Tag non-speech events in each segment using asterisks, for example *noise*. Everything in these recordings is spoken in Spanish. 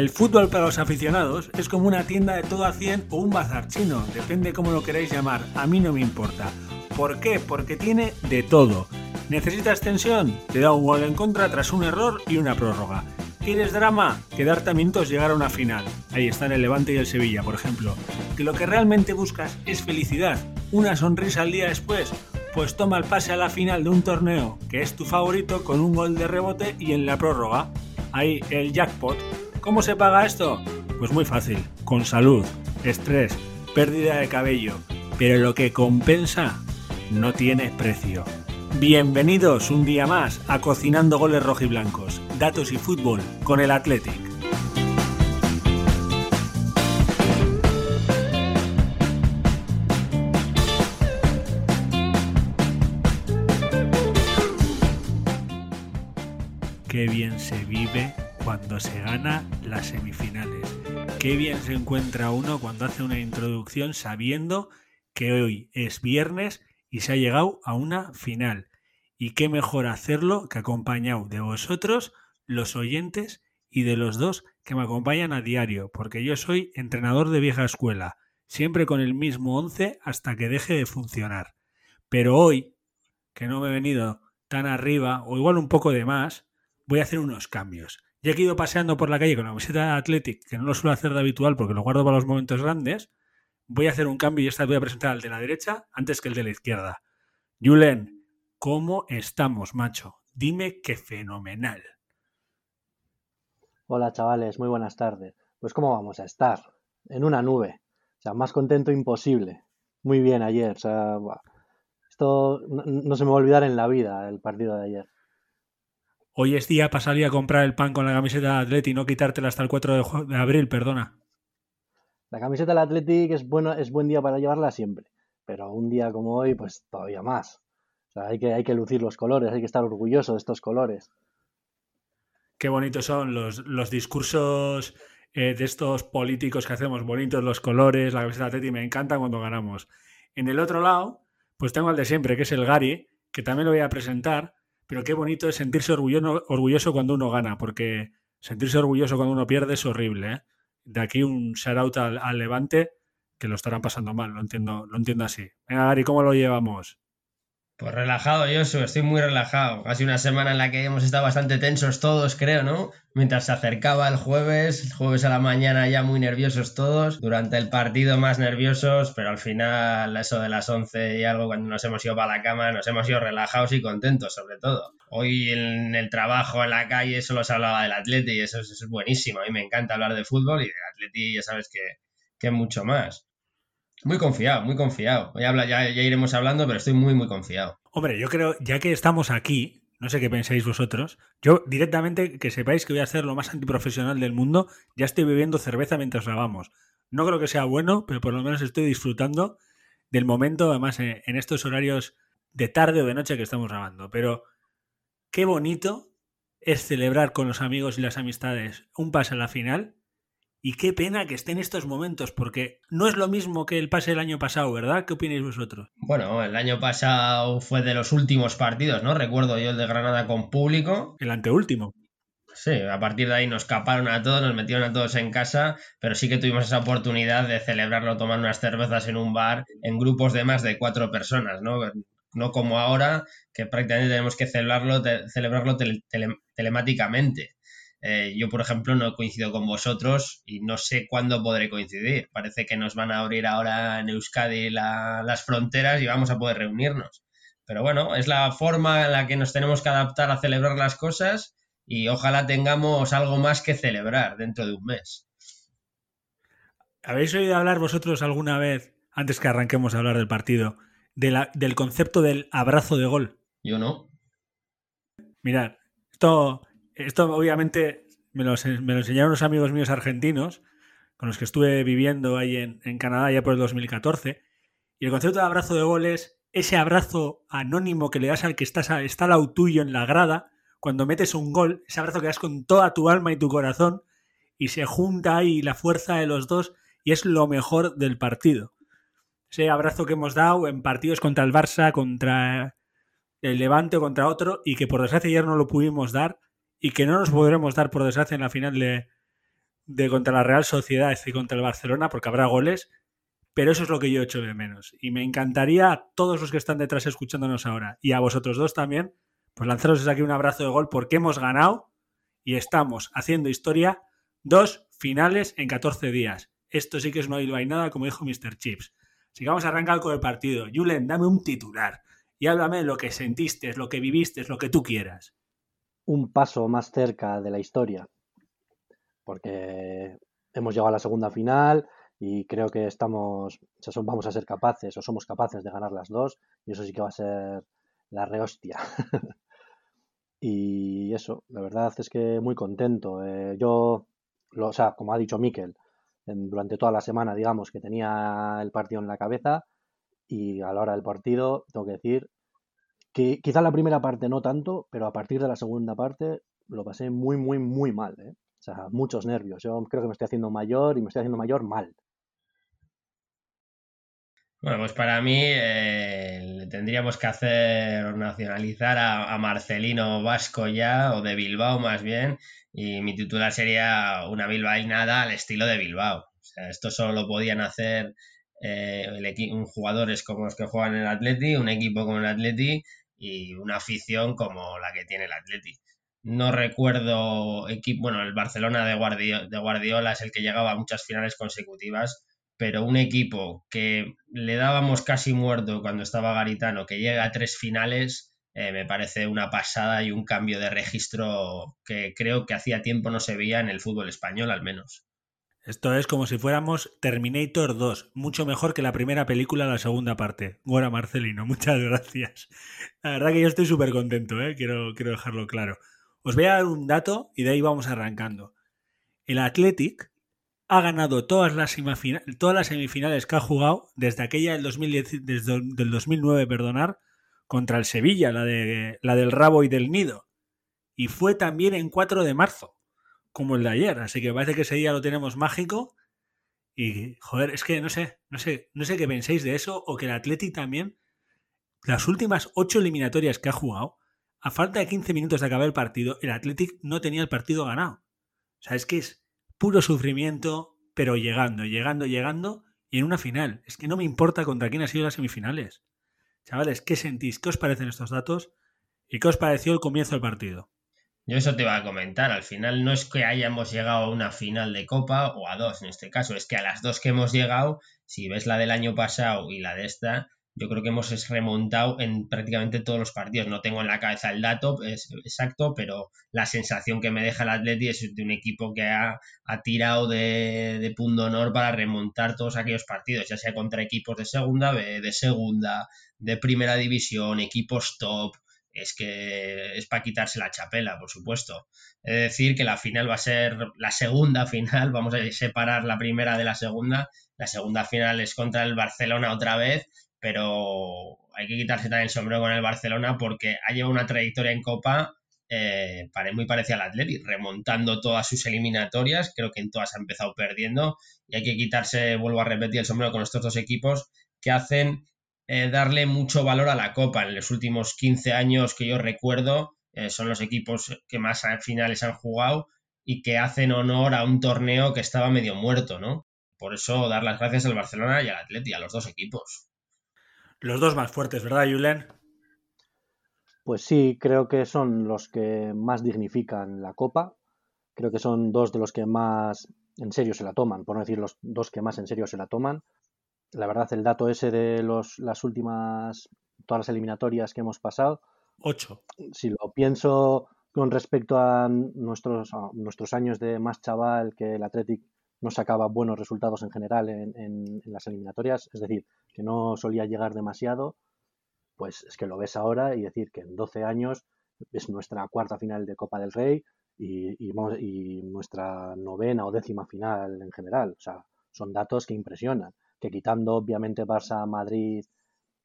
El fútbol para los aficionados es como una tienda de todo a 100 o un bazar chino, depende cómo lo queráis llamar, a mí no me importa. ¿Por qué? Porque tiene de todo. ¿Necesitas tensión? Te da un gol en contra tras un error y una prórroga. ¿Quieres drama? Que dar tamientos llegar a una final. Ahí están el Levante y el Sevilla, por ejemplo. Que lo que realmente buscas es felicidad, una sonrisa al día después. Pues toma el pase a la final de un torneo que es tu favorito con un gol de rebote y en la prórroga. Ahí el jackpot ¿Cómo se paga esto? Pues muy fácil, con salud, estrés, pérdida de cabello, pero lo que compensa no tiene precio. Bienvenidos un día más a Cocinando Goles Rojiblancos, Datos y Fútbol con el Athletic. Qué bien se vive cuando se gana las semifinales. Qué bien se encuentra uno cuando hace una introducción sabiendo que hoy es viernes y se ha llegado a una final. Y qué mejor hacerlo que acompañado de vosotros, los oyentes, y de los dos que me acompañan a diario, porque yo soy entrenador de vieja escuela, siempre con el mismo once hasta que deje de funcionar. Pero hoy, que no me he venido tan arriba, o igual un poco de más, voy a hacer unos cambios. Ya que he ido paseando por la calle con la camiseta de Athletic, que no lo suelo hacer de habitual porque lo guardo para los momentos grandes, voy a hacer un cambio y esta voy a presentar al de la derecha antes que el de la izquierda. Julen, ¿cómo estamos, macho? Dime que fenomenal. Hola, chavales, muy buenas tardes. Pues, ¿cómo vamos a estar? En una nube. O sea, más contento imposible. Muy bien ayer. O sea, esto no se me va a olvidar en la vida, el partido de ayer. Hoy es día para salir a comprar el pan con la camiseta de Atleti y no quitártela hasta el 4 de, abril, perdona. La camiseta del Athletic es, bueno, es buen día para llevarla siempre, pero un día como hoy, pues todavía más. O sea, hay que, hay que lucir los colores, hay que estar orgulloso de estos colores. Qué bonitos son los, los discursos eh, de estos políticos que hacemos, bonitos los colores, la camiseta de Atleti, me encanta cuando ganamos. En el otro lado, pues tengo al de siempre, que es el Gary, que también lo voy a presentar, pero qué bonito es sentirse orgulloso, orgulloso cuando uno gana, porque sentirse orgulloso cuando uno pierde es horrible. ¿eh? De aquí un shout out al, Levante, que lo estarán pasando mal, lo entiendo, lo entiendo así. Venga, Gary, ¿cómo lo llevamos? Pues relajado, Josu, estoy muy relajado. Casi una semana en la que hemos estado bastante tensos todos, creo, ¿no? Mientras se acercaba el jueves, el jueves a la mañana ya muy nerviosos todos, durante el partido más nerviosos, pero al final, eso de las 11 y algo, cuando nos hemos ido para la cama, nos hemos ido relajados y contentos, sobre todo. Hoy en el trabajo, en la calle, solo se hablaba del Atleti y eso, es buenísimo. A mí me encanta hablar de fútbol y del Atleti ya sabes que, que mucho más. Muy confiado, muy confiado. Ya, ya, iremos hablando, pero estoy muy, muy confiado. Hombre, yo creo, ya que estamos aquí, no sé qué pensáis vosotros, yo directamente que sepáis que voy a ser lo más antiprofesional del mundo, ya estoy bebiendo cerveza mientras grabamos. No creo que sea bueno, pero por lo menos estoy disfrutando del momento, además eh, en estos horarios de tarde o de noche que estamos grabando. Pero qué bonito es celebrar con los amigos y las amistades un pase a la final y qué pena que esté en estos momentos, porque no es lo mismo que el pase del año pasado, ¿verdad? ¿Qué opináis vosotros? Bueno, el año pasado fue de los últimos partidos, ¿no? Recuerdo yo el de Granada con público. El anteúltimo. Sí, a partir de ahí nos caparon a todos, nos metieron a todos en casa, pero sí que tuvimos esa oportunidad de celebrarlo tomando unas cervezas en un bar en grupos de más de cuatro personas, ¿no? No como ahora, que prácticamente tenemos que celebrarlo, celebrarlo telemáticamente. Eh, yo, por ejemplo, no coincido con vosotros y no sé cuándo podré coincidir. Parece que nos van a abrir ahora en Euskadi las fronteras y vamos a poder reunirnos. Pero bueno, es la forma en la que nos tenemos que adaptar a celebrar las cosas y ojalá tengamos algo más que celebrar dentro de un mes. ¿Habéis oído hablar vosotros alguna vez, antes que arranquemos a hablar del partido, del concepto del abrazo de gol? Yo no. Mirad, esto esto obviamente me lo, enseñaron unos amigos míos argentinos con los que estuve viviendo ahí en, Canadá ya por el 2014. Y el concepto de abrazo de gol es ese abrazo anónimo que le das al que estás está al lado tuyo en la grada cuando metes un gol, ese abrazo que das con toda tu alma y tu corazón y se junta ahí la fuerza de los dos y es lo mejor del partido. Ese abrazo que hemos dado en partidos contra el Barça, contra el Levante o contra otro y que por desgracia ayer no lo pudimos dar y que no nos podremos dar por desgracia en la final de, de contra la Real Sociedad y contra el Barcelona, porque habrá goles, pero eso es lo que yo echo de menos. Y me encantaría a todos los que están detrás escuchándonos ahora y a vosotros dos también, pues lanzaros aquí un abrazo de gol porque hemos ganado y estamos haciendo historia dos finales en 14 días. Esto sí que es no hay nada, como dijo Mr. Chips. Así que vamos a arrancar con el partido. Julen, dame un titular y háblame de lo que sentiste, lo que viviste, lo que tú quieras. Un paso más cerca de la historia, porque hemos llegado a la segunda final y creo que estamos, vamos a ser capaces o somos capaces de ganar las dos y eso sí que va a ser la rehostia. *laughs* y eso, la verdad es que muy contento. Eh, yo, lo, o sea, como ha dicho Miquel, durante toda la semana, digamos, que tenía el partido en la cabeza y a la hora del partido, tengo que decir que quizá la primera parte no tanto, pero a partir de la segunda parte lo pasé muy, muy, muy mal. ¿eh? O sea, muchos nervios. Yo creo que me estoy haciendo mayor y me estoy haciendo mayor mal. Bueno, pues para mí eh, tendríamos que hacer nacionalizar a, Marcelino Vasco ya, o de Bilbao más bien, y mi titular sería una bilbainada al estilo de Bilbao. O sea, esto solo lo podían hacer eh, el jugadores como los que juegan en el Atleti, un equipo como el Atleti y una afición como la que tiene el Atleti. No recuerdo equipo, bueno, el Barcelona de de Guardiola es el que llegaba a muchas finales consecutivas pero un equipo que le dábamos casi muerto cuando estaba Garitano, que llega a tres finales, eh, me parece una pasada y un cambio de registro que creo que hacía tiempo no se veía en el fútbol español al menos. Esto es como si fuéramos Terminator 2, mucho mejor que la primera película, la segunda parte. Gora Marcelino, *laughs* muchas gracias. La verdad que yo estoy súper contento, ¿eh? quiero, quiero dejarlo claro. Os voy a dar un dato y de ahí vamos arrancando. El Athletic ha ganado todas las, todas las semifinales que ha jugado desde aquella del, 2010, desde del 2009, perdonar, contra el Sevilla, la, de, la del rabo y del nido. Y fue también en 4 de marzo, como el de ayer. Así que parece que ese día lo tenemos mágico. Y, joder, es que no sé, no sé, no sé qué penséis de eso o que el Atleti también, las últimas ocho eliminatorias que ha jugado, a falta de 15 minutos de acabar el partido, el Athletic no tenía el partido ganado. O sea, es que es, puro sufrimiento, pero llegando, llegando, llegando y en una final. Es que no me importa contra quién ha sido las semifinales. Chavales, ¿qué sentís? ¿Qué os parecen estos datos? ¿Y qué os pareció el comienzo del partido? Yo eso te iba a comentar. Al final no es que hayamos llegado a una final de Copa o a dos en este caso, es que a las dos que hemos llegado, si ves la del año pasado y la de esta, yo creo que hemos remontado en prácticamente todos los partidos. No tengo en la cabeza el dato exacto, pero la sensación que me deja el Atleti es de un equipo que ha, tirado de, de, punto honor para remontar todos aquellos partidos, ya sea contra equipos de segunda B, de segunda, de primera división, equipos top. Es que es para quitarse la chapela, por supuesto. Es decir, que la final va a ser la segunda final, *laughs* vamos a separar la primera de la segunda. La segunda final es contra el Barcelona otra vez, pero hay que quitarse también el sombrero con el Barcelona porque ha llevado una trayectoria en Copa eh, muy parecida al Atleti, remontando todas sus eliminatorias, creo que en todas ha empezado perdiendo y hay que quitarse, vuelvo a repetir, el sombrero con estos dos equipos que hacen eh, darle mucho valor a la Copa. En los últimos 15 años que yo recuerdo, eh, son los equipos que más finales han jugado y que hacen honor a un torneo que estaba medio muerto, ¿no? Por eso dar las gracias al Barcelona y al Atleti, a los dos equipos. Los dos más fuertes, ¿verdad, Julen? Pues sí, creo que son los que más dignifican la Copa. Creo que son dos de los que más en serio se la toman, por no decir los dos que más en serio se la toman. La verdad, el dato ese de los, las últimas, todas las eliminatorias que hemos pasado. Ocho. Si lo pienso con respecto a nuestros, nuestros años de más chaval, que el Athletic no sacaba buenos resultados en general en, las eliminatorias, es decir, que no solía llegar demasiado, pues es que lo ves ahora y decir que en 12 años es nuestra cuarta final de Copa del Rey y, y, nuestra novena o décima final en general. O sea, son datos que impresionan. Que quitando obviamente Barça, Madrid,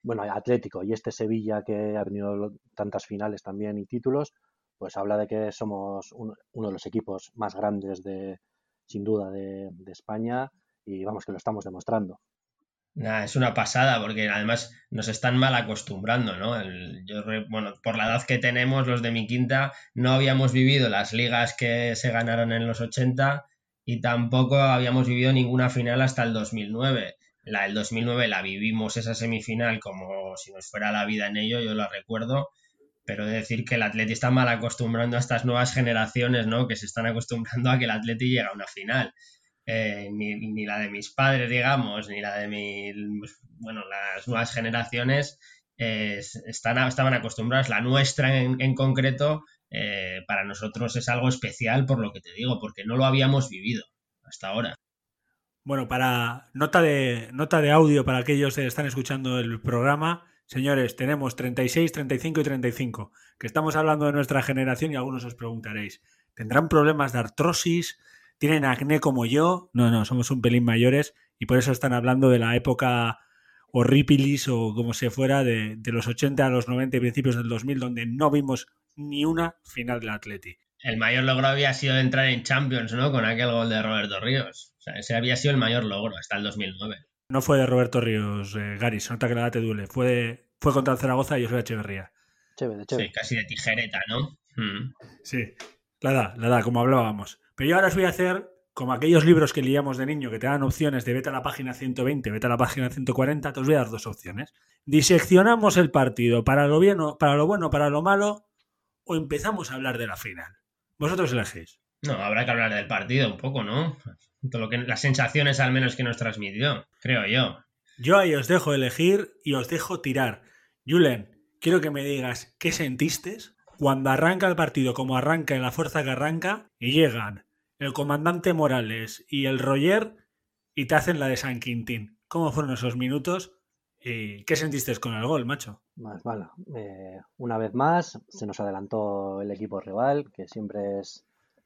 bueno, Atlético y este Sevilla que ha tenido tantas finales también y títulos, pues habla de que somos uno de los equipos más grandes de, sin duda, de, España y vamos que lo estamos demostrando. es una pasada porque además nos están mal acostumbrando, ¿no? yo, bueno, por la edad que tenemos, los de mi quinta, no habíamos vivido las ligas que se ganaron en los 80 y tampoco habíamos vivido ninguna final hasta el 2009. La del 2009 la vivimos esa semifinal como si nos fuera la vida en ello, yo la recuerdo, pero de decir que el Atleti está mal acostumbrando a estas nuevas generaciones, ¿no? Que se están acostumbrando a que el Atleti llega a una final. Eh, ni, la de mis padres, digamos, ni la de mi, bueno, las nuevas generaciones eh, están, estaban acostumbradas. La nuestra en, concreto, eh, para nosotros es algo especial por lo que te digo, porque no lo habíamos vivido hasta ahora. Bueno, para nota de, nota de audio para aquellos que están escuchando el programa, señores, tenemos 36, 35 y 35, que estamos hablando de nuestra generación y algunos os preguntaréis, ¿tendrán problemas de artrosis? ¿Tienen acné como yo? No, no, somos un pelín mayores y por eso están hablando de la época horripilis o como se fuera de, los 80 a los 90 y principios del 2000, donde no vimos ni una final del Atleti el mayor logro había sido entrar en Champions, ¿no? Con aquel gol de Roberto Ríos. O sea, ese había sido el mayor logro hasta el 2009. No fue de Roberto Ríos, eh, Gary, se nota que la edad te duele. Fue, fue contra el Zaragoza y de Echeverría. Chévere, chévere. Sí, casi de tijereta, ¿no? Mm. Sí, la edad, la edad, como hablábamos. Pero yo ahora os voy a hacer como aquellos libros que leíamos de niño que te dan opciones de vete a la página 120, vete a la página 140, te os voy a dar dos opciones. Diseccionamos el partido para lo, bien, para lo bueno, para lo malo, o empezamos a hablar de la final. Vosotros elegís. No, habrá que hablar del partido un poco, ¿no? Todo lo que, las sensaciones al menos que nos transmitió, creo yo. Yo ahí os dejo elegir y os dejo tirar. Julen, quiero que me digas qué sentiste cuando arranca el partido, como arranca en la fuerza que arranca, y llegan el comandante Morales y el Roger y te hacen la de San Quintín. ¿Cómo fueron esos minutos? ¿Y qué sentiste con el gol, macho? Más bueno, eh, una vez más se nos adelantó el equipo rival, que siempre es,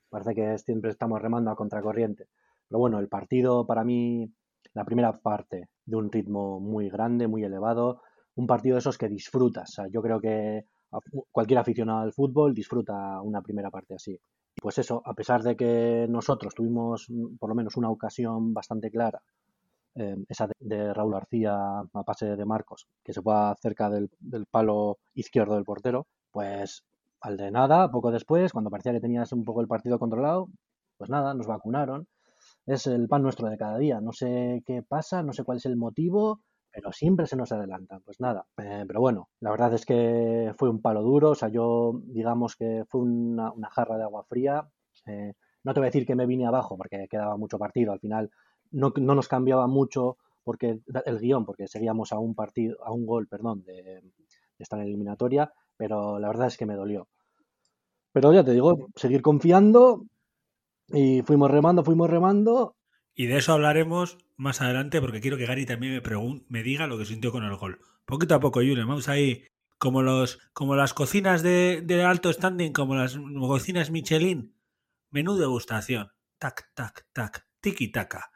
parece que siempre estamos remando a contracorriente. Pero bueno, el partido para mí, la primera parte de un ritmo muy grande, muy elevado, un partido de esos que disfrutas. O sea, yo creo que cualquier aficionado al fútbol disfruta una primera parte así. Pues eso, a pesar de que nosotros tuvimos por lo menos una ocasión bastante clara eh, esa de, Raúl García a pase de Marcos, que se fue cerca del, palo izquierdo del portero, pues al de nada, poco después, cuando parecía que tenías un poco el partido controlado, pues nada, nos vacunaron. Es el pan nuestro de cada día. No sé qué pasa, no sé cuál es el motivo, pero siempre se nos adelanta. Pues nada, eh, pero bueno, la verdad es que fue un palo duro. O sea, yo digamos que fue una, jarra de agua fría. Eh, no te voy a decir que me vine abajo porque quedaba mucho partido. Al final no, no nos cambiaba mucho porque el guion, porque seguíamos a un partido, a un gol, perdón, de, estar en eliminatoria, pero la verdad es que me dolió. Pero ya te digo, seguir confiando y fuimos remando, fuimos remando. Y de eso hablaremos más adelante porque quiero que Gary también me, me diga lo que sintió con el gol. Poquito a poco, Julen, vamos ahí como los como las cocinas de, de alto standing, como las cocinas Michelin. Menú degustación. Tac, tac, tac. Tiki taca.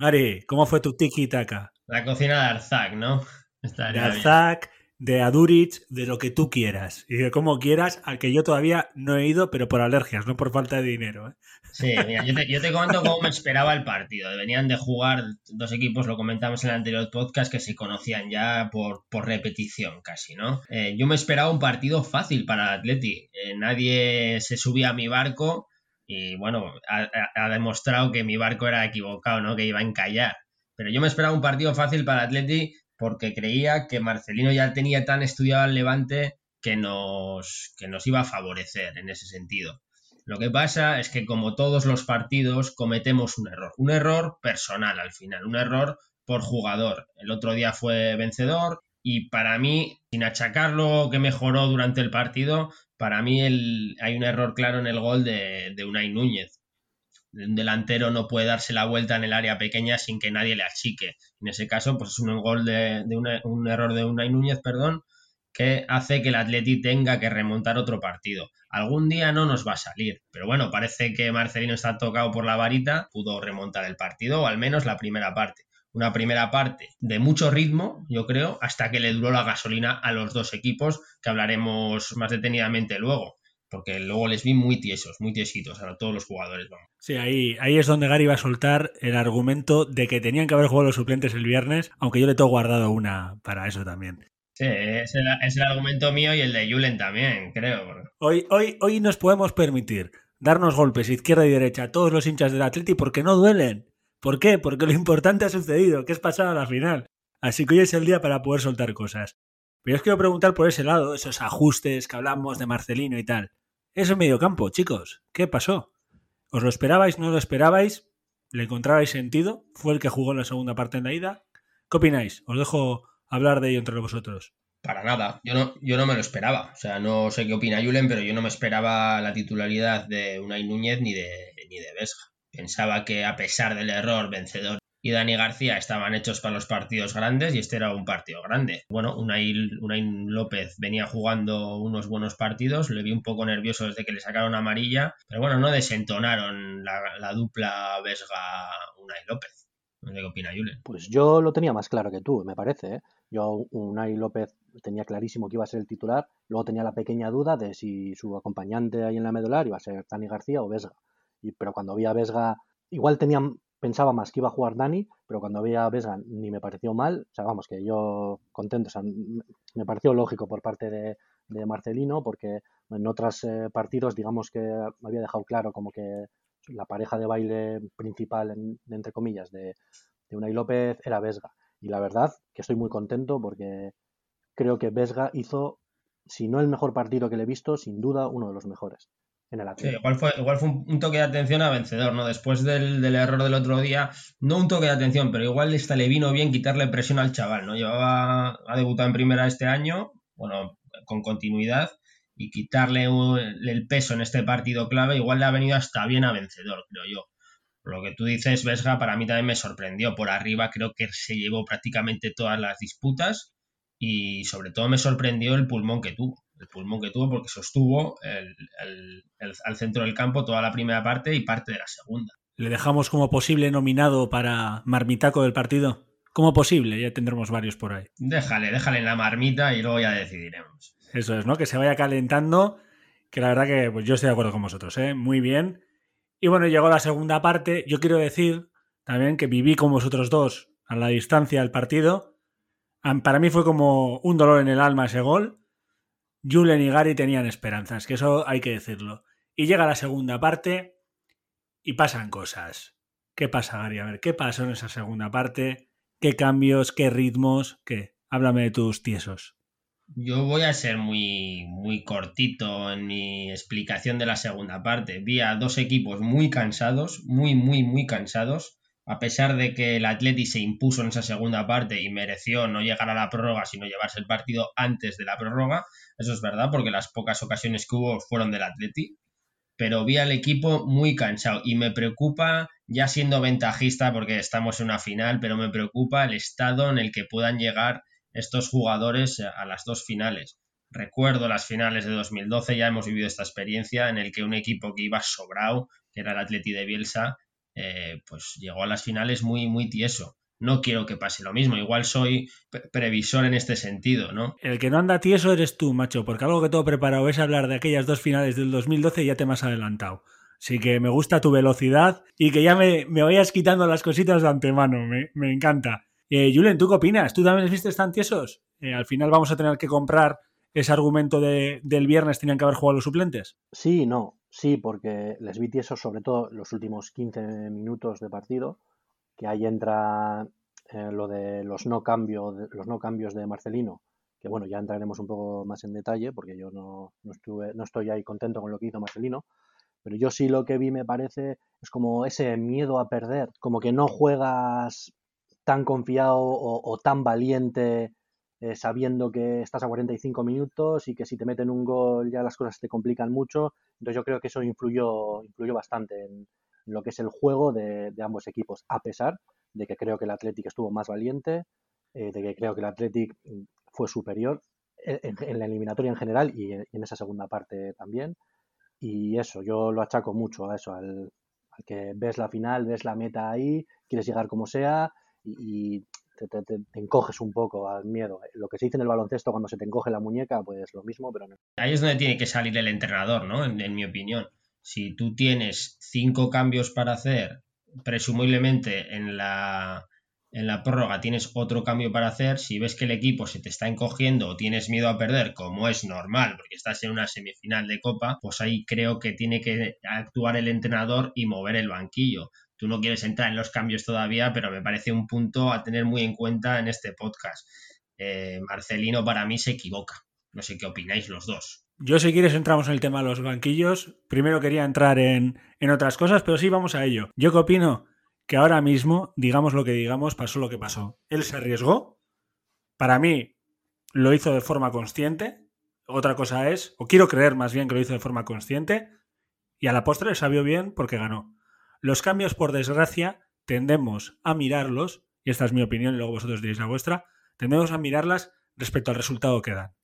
Mari, ¿cómo fue tu tiki-taka? La cocina de Arzac, ¿no? de Arzac, de Adurich, de lo que tú quieras. Y de cómo quieras, al que yo todavía no he ido, pero por alergias, no por falta de dinero. ¿eh? Sí, mira, yo te, comento cómo me esperaba el partido. Venían de jugar dos equipos, lo comentamos en el anterior podcast, que se conocían ya por, por repetición casi, ¿no? Eh, yo me esperaba un partido fácil para Atleti. Eh, nadie se subía a mi barco y bueno, ha, demostrado que mi barco era equivocado, ¿no? Que iba a encallar. Pero yo me esperaba un partido fácil para Atleti porque creía que Marcelino ya tenía tan estudiado al Levante que nos, que nos iba a favorecer en ese sentido. Lo que pasa es que como todos los partidos cometemos un error, un error personal al final, un error por jugador. El otro día fue vencedor y para mí, sin achacarlo que mejoró durante el partido, para mí hay un error claro en el gol de, de Unai Núñez. Un delantero no puede darse la vuelta en el área pequeña sin que nadie le achique. En ese caso, pues es un gol de, un error de Unai Núñez, perdón, que hace que el Atleti tenga que remontar otro partido. Algún día no nos va a salir, pero bueno, parece que Marcelino está tocado por la varita, pudo remontar el partido, o al menos la primera parte una primera parte de mucho ritmo, yo creo, hasta que le duró la gasolina a los dos equipos, que hablaremos más detenidamente luego. Porque luego les vi muy tiesos, muy tiesitos a todos los jugadores. Vamos. Sí, ahí, ahí es donde Gary va a soltar el argumento de que tenían que haber jugado los suplentes el viernes, aunque yo le tengo guardado una para eso también. Sí, es el, argumento mío y el de Julen también, creo. Hoy, hoy, hoy nos podemos permitir darnos golpes izquierda y derecha a todos los hinchas del Atleti porque no duelen. ¿Por qué? Porque lo importante ha sucedido, que es pasar a la final. Así que hoy es el día para poder soltar cosas. Pero os quiero preguntar por ese lado, esos ajustes que hablamos de Marcelino y tal. Eso medio campo, chicos. ¿Qué pasó? ¿Os lo esperabais? ¿No lo esperabais? ¿Le encontrabais sentido? ¿Fue el que jugó en la segunda parte en la ida? ¿Qué opináis? Os dejo hablar de ello entre vosotros. Para nada, yo no, yo no me lo esperaba. O sea, no sé qué opina Julen, pero yo no me esperaba la titularidad de Unai Núñez ni de, ni de Vesga. Pensaba que a pesar del error vencedor y Dani García estaban hechos para los partidos grandes y este era un partido grande. Bueno, Unai, López venía jugando unos buenos partidos, le vi un poco nervioso desde que le sacaron amarilla, pero bueno, no desentonaron la, la dupla Vesga-Unai López. Qué opina Julen. Pues yo lo tenía más claro que tú, me parece. ¿eh? Yo, Unai López tenía clarísimo que iba a ser el titular, luego tenía la pequeña duda de si su acompañante ahí en la medular iba a ser Dani García o Vesga. Y, pero cuando vi a Vesga, igual tenía, pensaba más que iba a jugar Dani, pero cuando vi a Vesga ni me pareció mal, o sea, vamos, que yo contento, o sea, me pareció lógico por parte de, de Marcelino, porque en otros eh, partidos, digamos que me había dejado claro como que la pareja de baile principal, en, entre comillas, de, de Unai López era Vesga. Y la verdad que estoy muy contento porque creo que Vesga hizo, si no el mejor partido que le he visto, sin duda uno de los mejores. En el sí, igual fue, igual fue un, toque de atención a vencedor, ¿no? Después del, del, error del otro día, no un toque de atención, pero igual esta le vino bien quitarle presión al chaval, ¿no? Llevaba, ha debutado en primera este año, bueno, con continuidad, y quitarle el peso en este partido clave, igual le ha venido hasta bien a vencedor, creo yo. Lo que tú dices, Vesga, para mí también me sorprendió. Por arriba creo que se llevó prácticamente todas las disputas y sobre todo me sorprendió el pulmón que tuvo. El pulmón que tuvo porque sostuvo el, el, el, al centro del campo toda la primera parte y parte de la segunda. ¿Le dejamos como posible nominado para marmitaco del partido? Como posible, ya tendremos varios por ahí. Déjale, déjale en la marmita y luego ya decidiremos. Eso es, ¿no? Que se vaya calentando, que la verdad que pues yo estoy de acuerdo con vosotros, ¿eh? Muy bien. Y bueno, llegó la segunda parte. Yo quiero decir también que viví con vosotros dos a la distancia del partido. Para mí fue como un dolor en el alma ese gol. Julen y Gary tenían esperanzas, que eso hay que decirlo. Y llega la segunda parte y pasan cosas. ¿Qué pasa, Gary? A ver, ¿qué pasó en esa segunda parte? ¿Qué cambios? ¿Qué ritmos? ¿Qué? Háblame de tus tiesos. Yo voy a ser muy, muy cortito en mi explicación de la segunda parte. Vi a dos equipos muy cansados, muy, muy, muy cansados. A pesar de que el Atleti se impuso en esa segunda parte y mereció no llegar a la prórroga, sino llevarse el partido antes de la prórroga, eso es verdad, porque las pocas ocasiones que hubo fueron del Atleti. Pero vi al equipo muy cansado y me preocupa, ya siendo ventajista, porque estamos en una final, pero me preocupa el estado en el que puedan llegar estos jugadores a las dos finales. Recuerdo las finales de 2012, ya hemos vivido esta experiencia en el que un equipo que iba sobrado, que era el Atleti de Bielsa, eh, pues llegó a las finales muy, muy tieso. No quiero que pase lo mismo, igual soy previsor en este sentido, ¿no? El que no anda tieso eres tú, macho, porque algo que tengo preparado es hablar de aquellas dos finales del 2012 y ya te me has adelantado. Así que me gusta tu velocidad y que ya me, me vayas quitando las cositas de antemano, me, me encanta. Eh, Julen, ¿tú qué opinas? ¿Tú también les viste tan tiesos? Eh, al final vamos a tener que comprar ese argumento de, del viernes tenían que haber jugado los suplentes. Sí, no, sí, porque les vi tiesos sobre todo los últimos 15 minutos de partido, que ahí entra eh, lo de los no, cambio, los no cambios de Marcelino, que bueno, ya entraremos un poco más en detalle, porque yo no, no, estuve, no estoy ahí contento con lo que hizo Marcelino, pero yo sí lo que vi me parece es como ese miedo a perder, como que no juegas tan confiado o, tan valiente eh, sabiendo que estás a 45 minutos y que si te meten un gol ya las cosas te complican mucho. Entonces yo creo que eso influyó, influyó bastante en lo que es el juego de, ambos equipos, a pesar de que creo que el Athletic estuvo más valiente, eh, de que creo que el Athletic fue superior en, la eliminatoria en general y en, esa segunda parte también. Y eso, yo lo achaco mucho a eso, al, que ves la final, ves la meta ahí, quieres llegar como sea y, te, encoges un poco al miedo. Lo que se dice en el baloncesto cuando se te encoge la muñeca, pues lo mismo, pero no. Ahí es donde tiene que salir el entrenador, ¿no? En mi opinión. Si tú tienes cinco cambios para hacer, presumiblemente en la en la prórroga tienes otro cambio para hacer, si ves que el equipo se te está encogiendo o tienes miedo a perder, como es normal, porque estás en una semifinal de copa, pues ahí creo que tiene que actuar el entrenador y mover el banquillo. Tú no quieres entrar en los cambios todavía, pero me parece un punto a tener muy en cuenta en este podcast. Eh, Marcelino para mí se equivoca. No sé qué opináis los dos. Yo si quieres entramos en el tema de los banquillos. Primero quería entrar en, en otras cosas, pero sí vamos a ello. ¿Yo qué opino? que ahora mismo, digamos lo que digamos, pasó lo que pasó. Él se arriesgó. Para mí, lo hizo de forma consciente. Otra cosa es, o quiero creer más bien que lo hizo de forma consciente, y a la postre sabió bien porque ganó. Los cambios, por desgracia, tendemos a mirarlos, y esta es mi opinión, y luego vosotros diréis la vuestra, tendemos a mirarlas respecto al resultado que dan.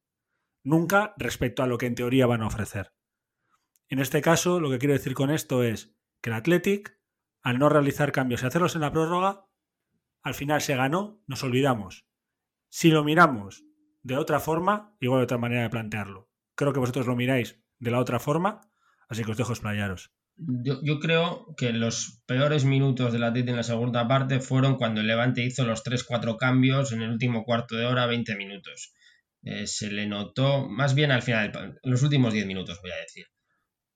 Nunca respecto a lo que en teoría van a ofrecer. En este caso, lo que quiero decir con esto es que el Athletic al no realizar cambios y hacerlos en la prórroga, al final se ganó, nos olvidamos. Si lo miramos de otra forma, igual de otra manera de plantearlo. Creo que vosotros lo miráis de la otra forma, así que os dejo explayaros. Yo, yo creo que los peores minutos del Atleti en la segunda parte fueron cuando el Levante hizo los 3-4 cambios en el último cuarto de hora, 20 minutos. Eh, se le notó, más bien al final, los últimos 10 minutos, voy a decir.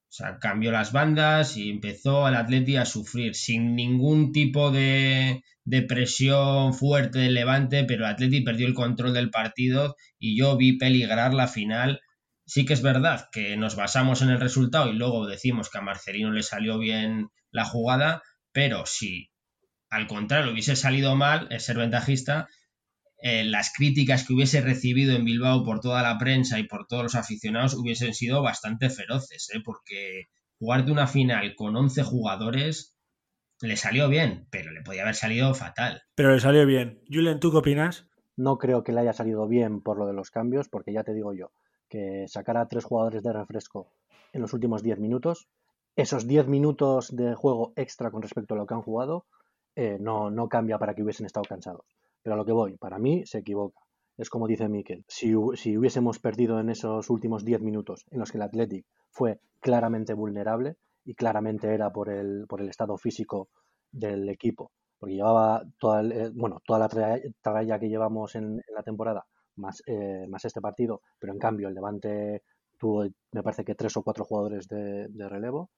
O sea, cambió las bandas y empezó el Atleti a sufrir sin ningún tipo de, de, presión fuerte del Levante, pero el Atleti perdió el control del partido y yo vi peligrar la final. Sí que es verdad que nos basamos en el resultado y luego decimos que a Marcelino le salió bien la jugada, pero si al contrario hubiese salido mal, es ser ventajista, eh, las críticas que hubiese recibido en Bilbao por toda la prensa y por todos los aficionados hubiesen sido bastante feroces, ¿eh? porque jugar de una final con 11 jugadores le salió bien, pero le podía haber salido fatal. Pero le salió bien. Julen, ¿tú qué opinas? No creo que le haya salido bien por lo de los cambios, porque ya te digo yo, que sacar a tres jugadores de refresco en los últimos 10 minutos, esos 10 minutos de juego extra con respecto a lo que han jugado, eh, no, no cambia para que hubiesen estado cansados. Pero a lo que voy, para mí se equivoca. Es como dice Miquel, si, si hubiésemos perdido en esos últimos 10 minutos en los que el Athletic fue claramente vulnerable y claramente era por el, por el estado físico del equipo, porque llevaba toda, eh, bueno, toda la tralla que llevamos en, la temporada, más, eh, más este partido, pero en cambio el Levante tuvo, me parece que tres o cuatro jugadores de, de relevo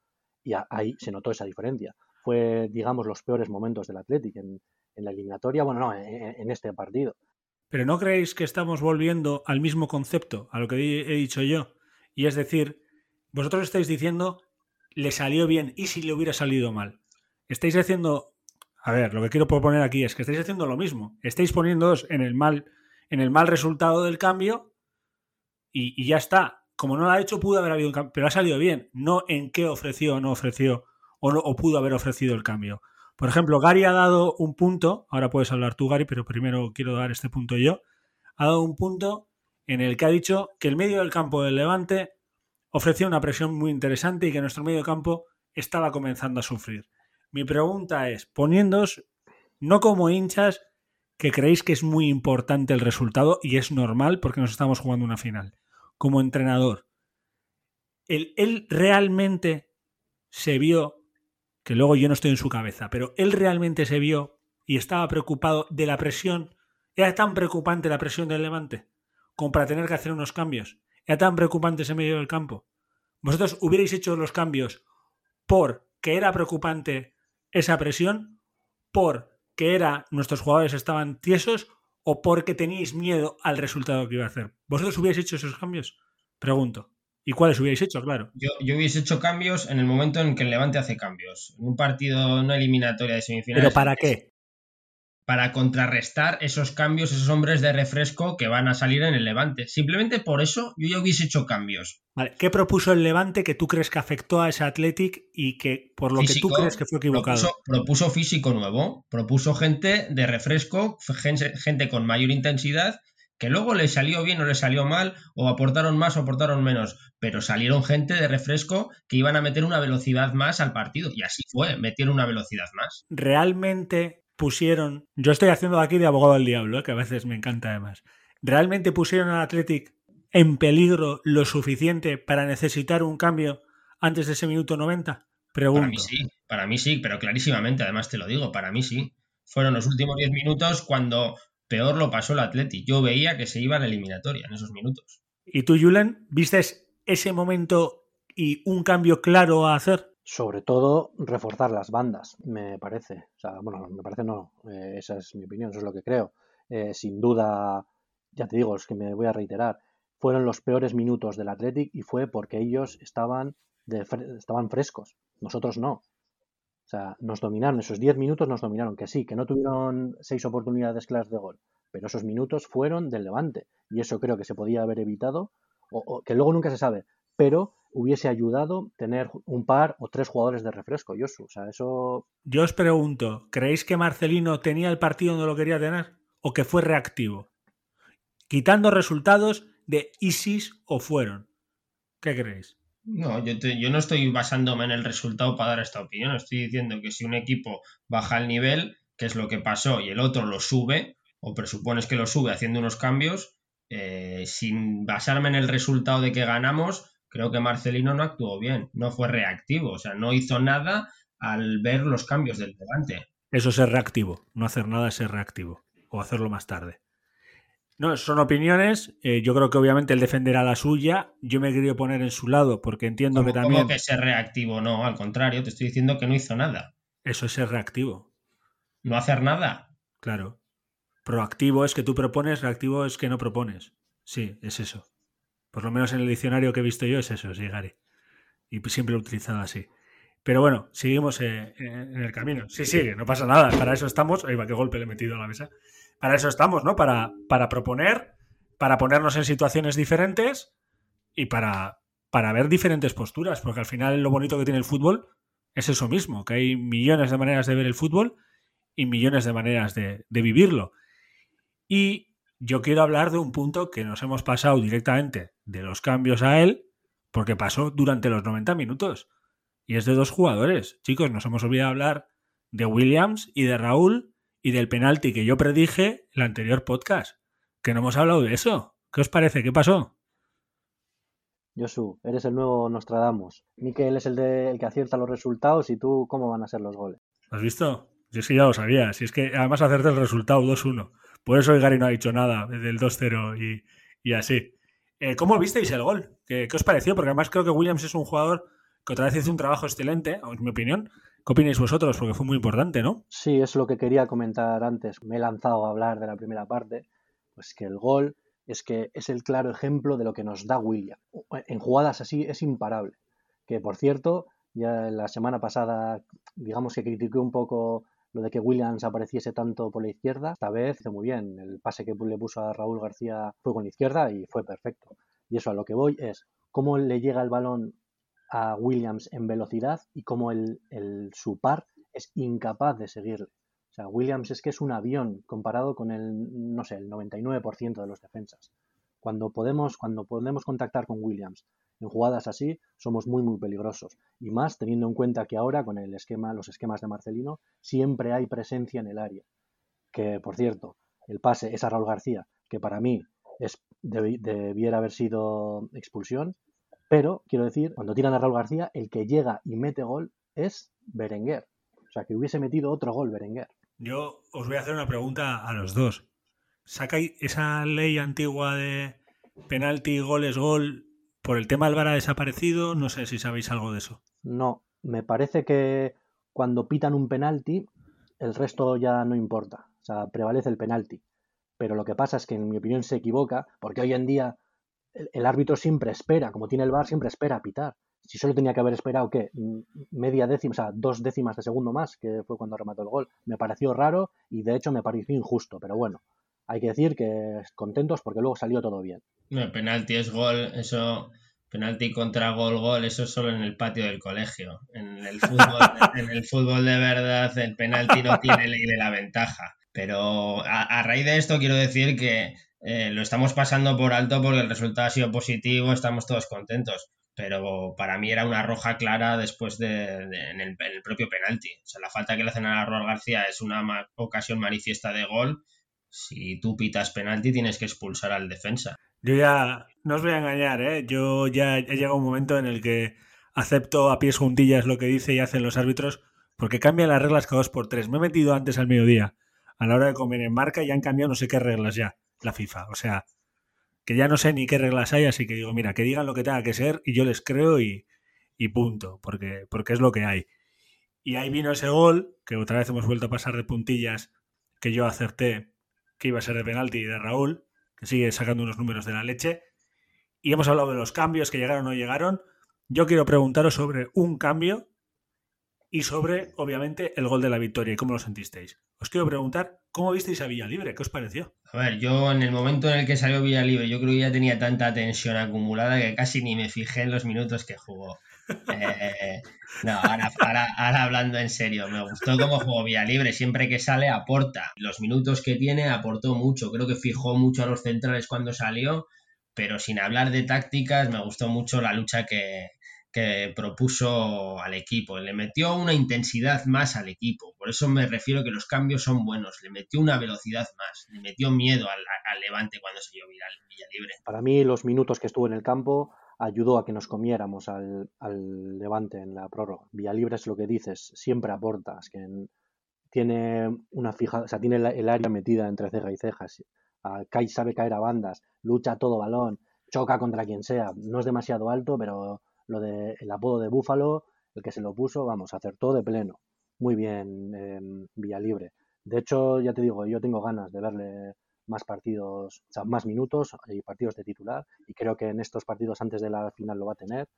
y ahí se notó esa diferencia. Fue, digamos, los peores momentos del Athletic en, en la eliminatoria, bueno, no, en, este partido. Pero ¿no creéis que estamos volviendo al mismo concepto, a lo que he dicho yo? Y es decir, vosotros estáis diciendo, le salió bien y si le hubiera salido mal. Estáis haciendo, a ver, lo que quiero proponer aquí es que estáis haciendo lo mismo. Estáis poniéndoos en el mal, en el mal resultado del cambio y, ya está. Como no lo ha hecho, pudo haber habido un cambio, pero ha salido bien. No en qué ofreció o no ofreció o, no, o pudo haber ofrecido el cambio. Por ejemplo, Gary ha dado un punto, ahora puedes hablar tú, Gary, pero primero quiero dar este punto yo. Ha dado un punto en el que ha dicho que el medio del campo del Levante ofrecía una presión muy interesante y que nuestro medio campo estaba comenzando a sufrir. Mi pregunta es, poniéndoos no como hinchas que creéis que es muy importante el resultado y es normal porque nos estamos jugando una final, como entrenador, él realmente se vio que luego yo no estoy en su cabeza, pero él realmente se vio y estaba preocupado de la presión. ¿Era tan preocupante la presión del Levante como para tener que hacer unos cambios? ¿Era tan preocupante ese medio del campo? ¿Vosotros hubierais hecho los cambios porque era preocupante esa presión? ¿Porque era nuestros jugadores estaban tiesos? ¿O porque teníais miedo al resultado que iba a hacer? ¿Vosotros hubierais hecho esos cambios? Pregunto. ¿Y cuáles hubierais hecho? Claro. Yo, yo, hubiese hecho cambios en el momento en que el Levante hace cambios. En un partido no eliminatoria de semifinales. ¿Pero para qué? Para contrarrestar esos cambios, esos hombres de refresco que van a salir en el Levante. Simplemente por eso yo ya hubiese hecho cambios. Vale. ¿Qué propuso el Levante que tú crees que afectó a ese Athletic y que por lo que tú crees que fue equivocado? Propuso, propuso físico nuevo, propuso gente de refresco, gente con mayor intensidad que luego le salió bien o le salió mal, o aportaron más o aportaron menos, pero salieron gente de refresco que iban a meter una velocidad más al partido, y así fue, metieron una velocidad más. Realmente pusieron, yo estoy haciendo aquí de abogado del diablo, ¿eh? que a veces me encanta además, realmente pusieron al Athletic en peligro lo suficiente para necesitar un cambio antes de ese minuto 90? Pregunto. Para mí sí, para mí sí, pero clarísimamente, además te lo digo, para mí sí. fueron los últimos 10 minutos cuando peor lo pasó el Atleti. Yo veía que se iba a la eliminatoria en esos minutos. ¿Y tú, Julen, viste ese momento y un cambio claro a hacer? Sobre todo reforzar las bandas, me parece. O sea, bueno, me parece no, eh, esa es mi opinión, eso es lo que creo. Eh, sin duda, ya te digo, es que me voy a reiterar, fueron los peores minutos del Athletic y fue porque ellos estaban, de, estaban frescos, nosotros no. O sea, nos dominaron, esos 10 minutos nos dominaron, que sí, que no tuvieron seis oportunidades claras de gol, pero esos minutos fueron del Levante y eso creo que se podía haber evitado, o, que luego nunca se sabe, pero hubiese ayudado tener un par o tres jugadores de refresco, Josu. O sea, eso. Yo os pregunto, ¿creéis que Marcelino tenía el partido donde lo quería tener? ¿O que fue reactivo? Quitando resultados de ISIS o fueron. ¿Qué creéis? No, yo, yo no estoy basándome en el resultado para dar esta opinión. Estoy diciendo que si un equipo baja el nivel, que es lo que pasó, y el otro lo sube, o presupones que lo sube haciendo unos cambios, eh, sin basarme en el resultado de que ganamos, creo que Marcelino no actuó bien, no fue reactivo, o sea, no hizo nada al ver los cambios del delante. Eso es ser reactivo, no hacer nada es ser reactivo, o hacerlo más tarde. No, son opiniones. Eh, yo creo que obviamente él defenderá la suya. Yo me he querido poner en su lado porque entiendo que también. ¿Cómo que ser reactivo? No, al contrario, te estoy diciendo que no hizo nada. Eso es ser reactivo. No hacer nada. Claro. Proactivo es que tú propones, reactivo es que no propones. Sí, es eso. Por lo menos en el diccionario que he visto yo es eso, sí, Gary. Y siempre lo he utilizado así. Pero bueno, seguimos eh, en el camino. Sí, sí, no pasa nada. Para eso estamos. Ahí va, qué golpe le he metido a la mesa para eso estamos, ¿no? Para, para proponer, para ponernos en situaciones diferentes y para, para ver diferentes posturas, porque al final lo bonito que tiene el fútbol es eso mismo, que hay millones de maneras de ver el fútbol y millones de maneras de, de vivirlo. Y yo quiero hablar de un punto que nos hemos pasado directamente de los cambios a él, porque pasó durante los 90 minutos. Y es de dos jugadores. Chicos, nos hemos olvidado hablar de Williams y de Raúl y del penalti que yo predije el anterior podcast, que no hemos hablado de eso. ¿Qué os parece? ¿Qué pasó? Josu, eres el nuevo Nostradamus. Miquel es el, de, el que acierta los resultados y tú, ¿cómo van a ser los goles? ¿Has visto? Yo sí ya lo sabía. Si es que además hacerte el resultado 2-1. Por eso Gary no ha dicho nada del 2-0 y, y, así. Eh, ¿Cómo visteis el gol? ¿Qué, ¿Qué, os pareció? Porque además creo que Williams es un jugador que otra vez hizo un trabajo excelente, en mi opinión, ¿Qué opináis vosotros? Porque fue muy importante, ¿no? Sí, es lo que quería comentar antes. Me he lanzado a hablar de la primera parte. Pues que el gol es que es el claro ejemplo de lo que nos da William. En jugadas así es imparable. Que por cierto, ya la semana pasada, digamos que critiqué un poco lo de que Williams apareciese tanto por la izquierda. Esta vez hizo muy bien. El pase que le puso a Raúl García fue con la izquierda y fue perfecto. Y eso a lo que voy es cómo le llega el balón a Williams en velocidad y como el, el, su par es incapaz de seguirle. O sea, Williams es que es un avión comparado con el, no sé, el 99% de los defensas. Cuando podemos, cuando podemos contactar con Williams en jugadas así, somos muy, muy peligrosos. Y más teniendo en cuenta que ahora, con el esquema, los esquemas de Marcelino, siempre hay presencia en el área. Que, por cierto, el pase es a Raúl García, que para mí es, debiera haber sido expulsión, pero, quiero decir, cuando tiran a Raúl García, el que llega y mete gol es Berenguer. O sea, que hubiese metido otro gol Berenguer. Yo os voy a hacer una pregunta a los dos. ¿Saca esa ley antigua de penalti, goles, gol, por el tema del VAR ha desaparecido? No sé si sabéis algo de eso. No, me parece que cuando pitan un penalti, el resto ya no importa. O sea, prevalece el penalti. Pero lo que pasa es que, en mi opinión, se equivoca, porque hoy en día el, árbitro siempre espera, como tiene el VAR, siempre espera a pitar. Si solo tenía que haber esperado, ¿qué? Media décima, o sea, dos décimas de segundo más, que fue cuando remató el gol. Me pareció raro y de hecho me pareció injusto, pero bueno, hay que decir que contentos porque luego salió todo bien. No, penalti es gol, eso, penalti contra gol, gol, eso es solo en el patio del colegio. En el fútbol, *laughs* en el fútbol de verdad, el penalti no tiene ley de la ventaja. Pero a raíz de esto quiero decir que eh, lo estamos pasando por alto porque el resultado ha sido positivo, estamos todos contentos. Pero para mí era una roja clara después de, en, el, propio penalti. O sea, la falta que le hacen a Raúl García es una ocasión manifiesta de gol. Si tú pitas penalti, tienes que expulsar al defensa. Yo ya, no os voy a engañar, ¿eh? yo ya he llegado a un momento en el que acepto a pies juntillas lo que dice y hacen los árbitros porque cambian las reglas cada dos por tres. Me he metido antes al mediodía a la hora de comer en marca y han cambiado no sé qué reglas ya, la FIFA. O sea, que ya no sé ni qué reglas hay, así que digo, mira, que digan lo que tenga que ser y yo les creo y, y punto, porque, porque es lo que hay. Y ahí vino ese gol, que otra vez hemos vuelto a pasar de puntillas, que yo acerté que iba a ser de penalti de Raúl, que sigue sacando unos números de la leche. Y hemos hablado de los cambios que llegaron o no llegaron. Yo quiero preguntaros sobre un cambio y sobre, obviamente, el gol de la victoria y cómo lo sentisteis. Os quiero preguntar, ¿cómo visteis a Villalibre? ¿Qué os pareció? A ver, yo en el momento en el que salió Villalibre, yo creo que ya tenía tanta tensión acumulada que casi ni me fijé en los minutos que jugó. *laughs* Eh, no, ahora, ahora, hablando en serio, me gustó cómo jugó Villalibre. Siempre que sale, aporta. Los minutos que tiene, aportó mucho. Creo que fijó mucho a los centrales cuando salió, pero sin hablar de tácticas, me gustó mucho la lucha que, que propuso al equipo. Le metió una intensidad más al equipo. Por eso me refiero que los cambios son buenos. Le metió una velocidad más. Le metió miedo al, Levante cuando se dio Villa Libre. Para mí, los minutos que estuvo en el campo ayudó a que nos comiéramos al, Levante en la prórroga. Villa Libre es lo que dices, siempre aportas, que tiene una fija, o sea, tiene el área metida entre ceja y cejas. Kai sabe caer a bandas, lucha todo balón, choca contra quien sea. No es demasiado alto, pero lo del apodo de Búfalo, el que se lo puso, vamos, acertó de pleno. Muy bien, eh, Villalibre. De hecho, ya te digo, yo tengo ganas de verle más partidos, más minutos y partidos de titular. Y creo que en estos partidos antes de la final lo va a tener.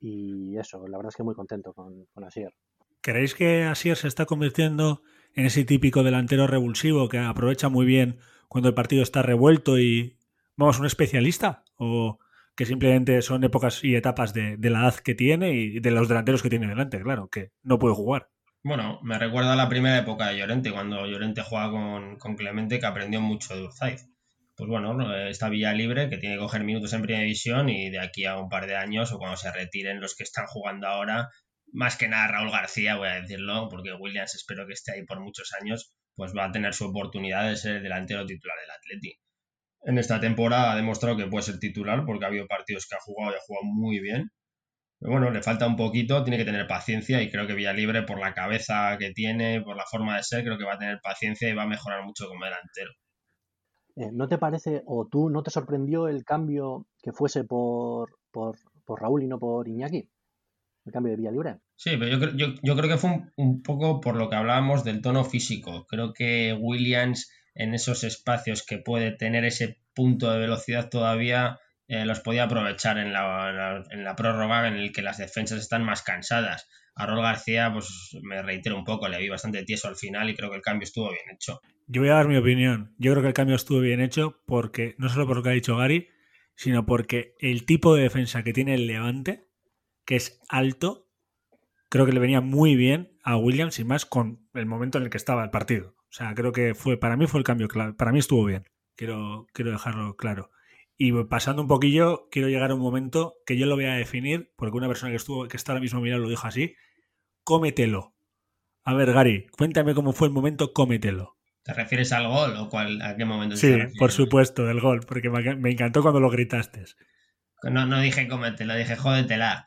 Y eso, la verdad es que muy contento con, con Asier. ¿Creéis que Asier se está convirtiendo en ese típico delantero revulsivo que aprovecha muy bien cuando el partido está revuelto y, vamos, un especialista? ¿O que simplemente son épocas y etapas de, la edad que tiene y de los delanteros que tiene delante, claro, que no puede jugar. Bueno, me recuerda a la primera época de Llorente, cuando Llorente juega con, Clemente, que aprendió mucho de Urzaiz. Pues bueno, esta vía libre que tiene que coger minutos en primera división y de aquí a un par de años o cuando se retiren los que están jugando ahora, más que nada Raúl García, voy a decirlo, porque Williams espero que esté ahí por muchos años, pues va a tener su oportunidad de ser el delantero titular del Atleti en esta temporada ha demostrado que puede ser titular porque ha habido partidos que ha jugado y ha jugado muy bien. Pero bueno, le falta un poquito, tiene que tener paciencia y creo que Villalibre, por la cabeza que tiene, por la forma de ser, creo que va a tener paciencia y va a mejorar mucho como delantero. Eh, ¿No te parece, o tú, no te sorprendió el cambio que fuese por, por, Raúl y no por Iñaki? El cambio de Villalibre. Sí, pero yo, yo, yo creo que fue un, un, poco por lo que hablábamos del tono físico. Creo que Williams en esos espacios que puede tener ese punto de velocidad todavía, eh, los podía aprovechar en la, en la, prórroga en el que las defensas están más cansadas. A Rol García, pues me reitero un poco, le vi bastante tieso al final y creo que el cambio estuvo bien hecho. Yo voy a dar mi opinión. Yo creo que el cambio estuvo bien hecho porque, no solo por lo que ha dicho Gary, sino porque el tipo de defensa que tiene el Levante, que es alto, creo que le venía muy bien a Williams y más con el momento en el que estaba el partido. O sea, creo que fue, para mí fue el cambio clave. Para mí estuvo bien. Quiero, quiero dejarlo claro. Y pasando un poquillo, quiero llegar a un momento que yo lo voy a definir, porque una persona que estuvo, que está ahora mismo mirando lo dijo así. Cómetelo. A ver, Gary, cuéntame cómo fue el momento cómetelo. ¿Te refieres al gol o cuál, a qué momento? Sí, por supuesto, del gol, porque me encantó cuando lo gritaste. No, no dije cómetelo, dije jódetela.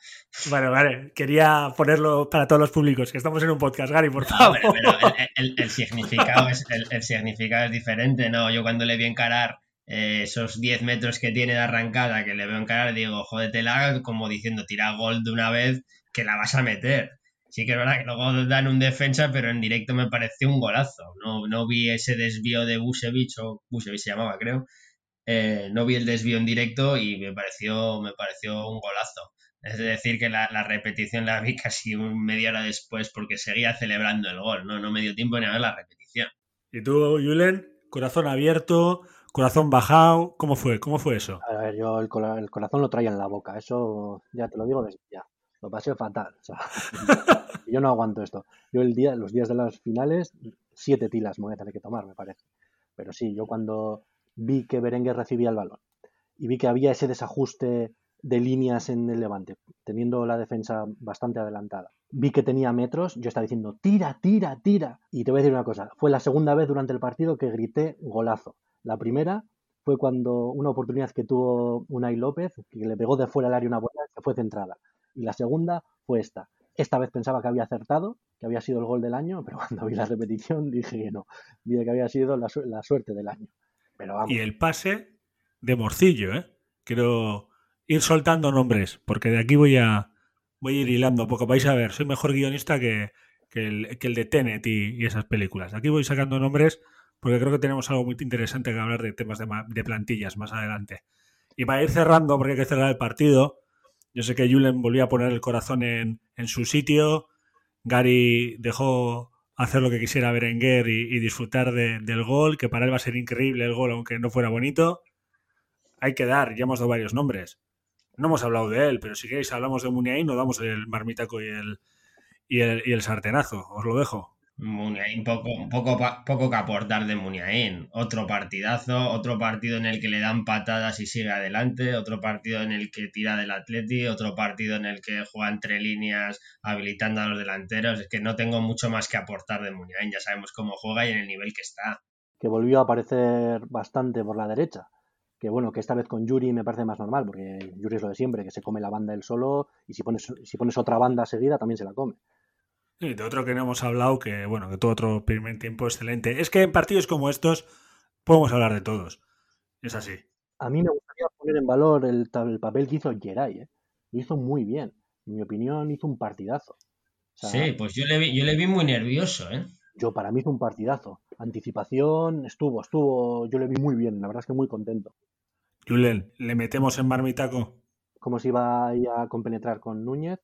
Vale, vale. Quería ponerlo para todos los públicos, que estamos en un podcast, Gary, por favor. pero, el, significado es, el, significado es diferente, ¿no? Yo cuando le vi encarar eh, esos 10 metros que tiene de arrancada, que le veo encarar, digo, jódetela, como diciendo, tira gol de una vez, que la vas a meter. Sí que es verdad que luego dan un defensa, pero en directo me pareció un golazo. No, no vi ese desvío de Busevich, o Busevich se llamaba, creo, eh, no vi el desvío en directo y me pareció, me pareció un golazo. Es decir, que la, repetición la vi *laughs* casi un media hora después porque seguía celebrando el gol, no, no me dio tiempo ni a ver la repetición. ¿Y tú, Julen? Corazón abierto, corazón bajado, ¿cómo fue? ¿Cómo fue eso? A ver, yo el, corazón lo traía en la boca, eso ya te lo digo desde ya. Lo pasé fatal. *laughs* yo no aguanto esto. Yo el día, los días de las finales, siete tilas me voy a tener que tomar, me parece. Pero sí, yo cuando vi que Berenguer recibía el balón y vi que había ese desajuste de líneas en el levante, teniendo la defensa bastante adelantada. Vi que tenía metros, yo estaba diciendo, tira, tira, tira. Y te voy a decir una cosa, fue la segunda vez durante el partido que grité golazo. La primera fue cuando una oportunidad que tuvo Unai López, que le pegó de fuera al área una bola que fue centrada. Y la segunda fue esta. Esta vez pensaba que había acertado que había sido el gol del año, pero *laughs* cuando vi la repetición dije que no, vi que había sido la, la suerte del año. Y el pase de Morcillo, ¿eh? Quiero ir soltando nombres, porque de aquí voy a, voy a ir hilando poco. Vais a ver, soy mejor guionista que, que, el, que el, de Tenet y, esas películas. Aquí voy sacando nombres porque creo que tenemos algo muy interesante que hablar de temas de, de plantillas más adelante. Y para ir cerrando, porque hay que cerrar el partido, yo sé que Julen volvió a poner el corazón en, en su sitio. Gary dejó hacer lo que quisiera Berenguer y, y disfrutar de, del gol, que para él va a ser increíble el gol, aunque no fuera bonito. Hay que dar, ya hemos dado varios nombres. No hemos hablado de él, pero si queréis hablamos de Muniain, nos damos el marmitaco y el, y el, y el sartenazo. Os lo dejo. Muniain, poco, poco, poco que aportar de Muniain. Otro partidazo, otro partido en el que le dan patadas y sigue adelante, otro partido en el que tira del Atleti, otro partido en el que juega entre líneas habilitando a los delanteros. Es que no tengo mucho más que aportar de Muniain, ya sabemos cómo juega y en el nivel que está. Que volvió a aparecer bastante por la derecha. Que bueno, que esta vez con Yuri me parece más normal, porque Yuri es lo de siempre, que se come la banda él solo y si pones, si pones otra banda seguida también se la come. Sí, de otro que no hemos hablado, que bueno, que tuvo otro primer tiempo excelente. Es que en partidos como estos podemos hablar de todos. Es así. A mí me gustaría poner en valor el, el papel que hizo Geray, ¿eh? Lo hizo muy bien. En mi opinión, hizo un partidazo. O sea, sí, pues yo le, vi, yo le vi muy nervioso, ¿eh? Yo, para mí hizo un partidazo. Anticipación, estuvo, estuvo. Yo le vi muy bien, la verdad es que muy contento. Julen, ¿le metemos en marmitaco? ¿Cómo se iba a compenetrar con Núñez?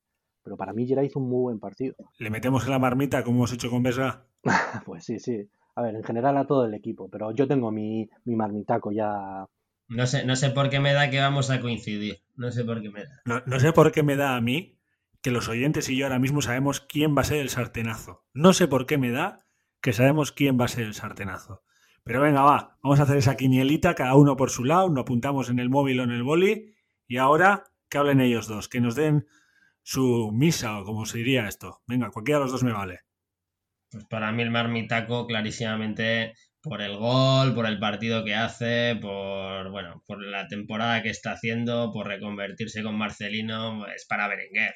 Pero para mí Geray hizo un muy buen partido. *laughs* ¿Le metemos en la marmita como hemos hecho con Besa? pues sí, sí. A ver, en general a todo el equipo, pero yo tengo mi, mi marmitaco ya. No sé, no sé por qué me da que vamos a coincidir. No sé por qué me da. No, no sé por qué me da a mí que los oyentes y yo ahora mismo sabemos quién va a ser el sartenazo. No sé por qué me da que sabemos quién va a ser el sartenazo. Pero venga, va, vamos a hacer esa quinielita, cada uno por su lado, nos apuntamos en el móvil o en el boli, y ahora que hablen ellos dos, que nos den su misa o como se diría esto. Venga, cualquiera de los dos me vale. Pues para mí el marmitaco clarísimamente por el gol, por el partido que hace, por bueno, por la temporada que está haciendo, por reconvertirse con Marcelino, es para Berenguer.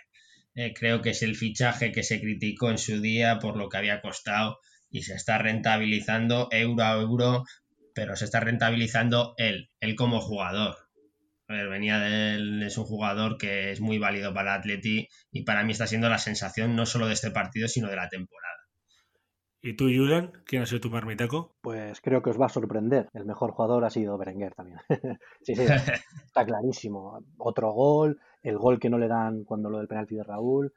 Eh, creo que es el fichaje que se criticó en su día por lo que había costado y se está rentabilizando euro a euro, pero se está rentabilizando él, él como jugador. A ver, venía de él, es un jugador que es muy válido para Atleti y para mí está siendo la sensación no solo de este partido, sino de la temporada. ¿Y tú, Julen? ¿Quién ha sido tu marmitaco? Pues creo que os va a sorprender. El mejor jugador ha sido Berenguer también. *laughs* sí, sí, *laughs* está clarísimo. Otro gol, el gol que no le dan cuando lo del penalti de Raúl,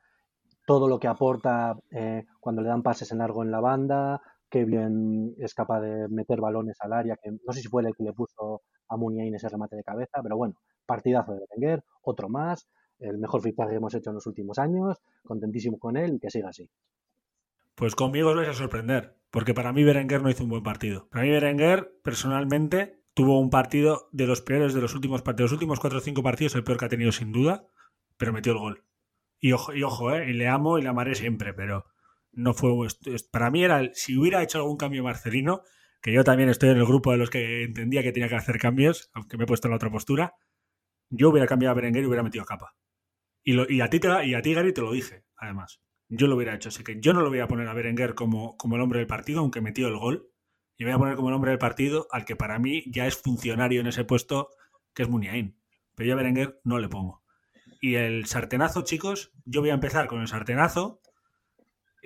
todo lo que aporta eh, cuando le dan pases en largo en la banda, que bien es capaz de meter balones al área, que no sé si fue el que le puso a Muniain ese remate de cabeza, pero bueno, partidazo de Berenguer, otro más, el mejor fichaje que hemos hecho en los últimos años, contentísimo con él y que siga así. Pues conmigo os vais a sorprender, porque para mí Berenguer no hizo un buen partido. Para mí Berenguer, personalmente, tuvo un partido de los peores de los últimos partidos, los últimos 4 o 5 partidos, el peor que ha tenido sin duda, pero metió el gol. Y ojo, y ojo, ¿eh? y le amo y le amaré siempre, pero no fue... Para mí era, si hubiera hecho algún cambio Marcelino, que yo también estoy en el grupo de los que entendía que tenía que hacer cambios, aunque me he puesto en la otra postura, yo hubiera cambiado a Berenguer y hubiera metido a capa. Y, lo, a ti te, y a ti, Gary, te lo dije, además. Yo lo hubiera hecho. Así que yo no lo voy a poner a Berenguer como, como el hombre del partido, aunque metió el gol. Y voy a poner como el hombre del partido al que para mí ya es funcionario en ese puesto, que es Muniain. Pero yo a Berenguer no le pongo. Y el sartenazo, chicos, yo voy a empezar con el sartenazo.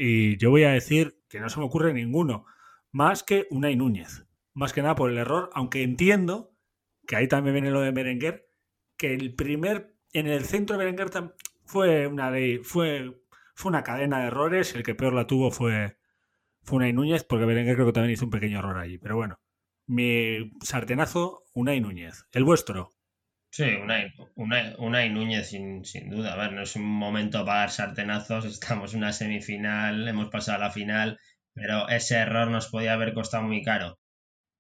Y yo voy a decir que no se me ocurre ninguno más que Unai Núñez. Más que nada por el error, aunque entiendo que ahí también viene lo de Berenguer, que el primer, en el centro de Berenguer fue una ley, fue, fue una cadena de errores, el que peor la tuvo fue, fue Unai Núñez, porque Berenguer creo que también hizo un pequeño error allí, pero bueno. Mi sartenazo, Unai Núñez. ¿El vuestro? Sí, Unai, Unai, Unai Núñez sin, sin, duda. A ver, no es un momento para dar sartenazos. Estamos en una semifinal, hemos pasado a la final pero ese error nos podía haber costado muy caro.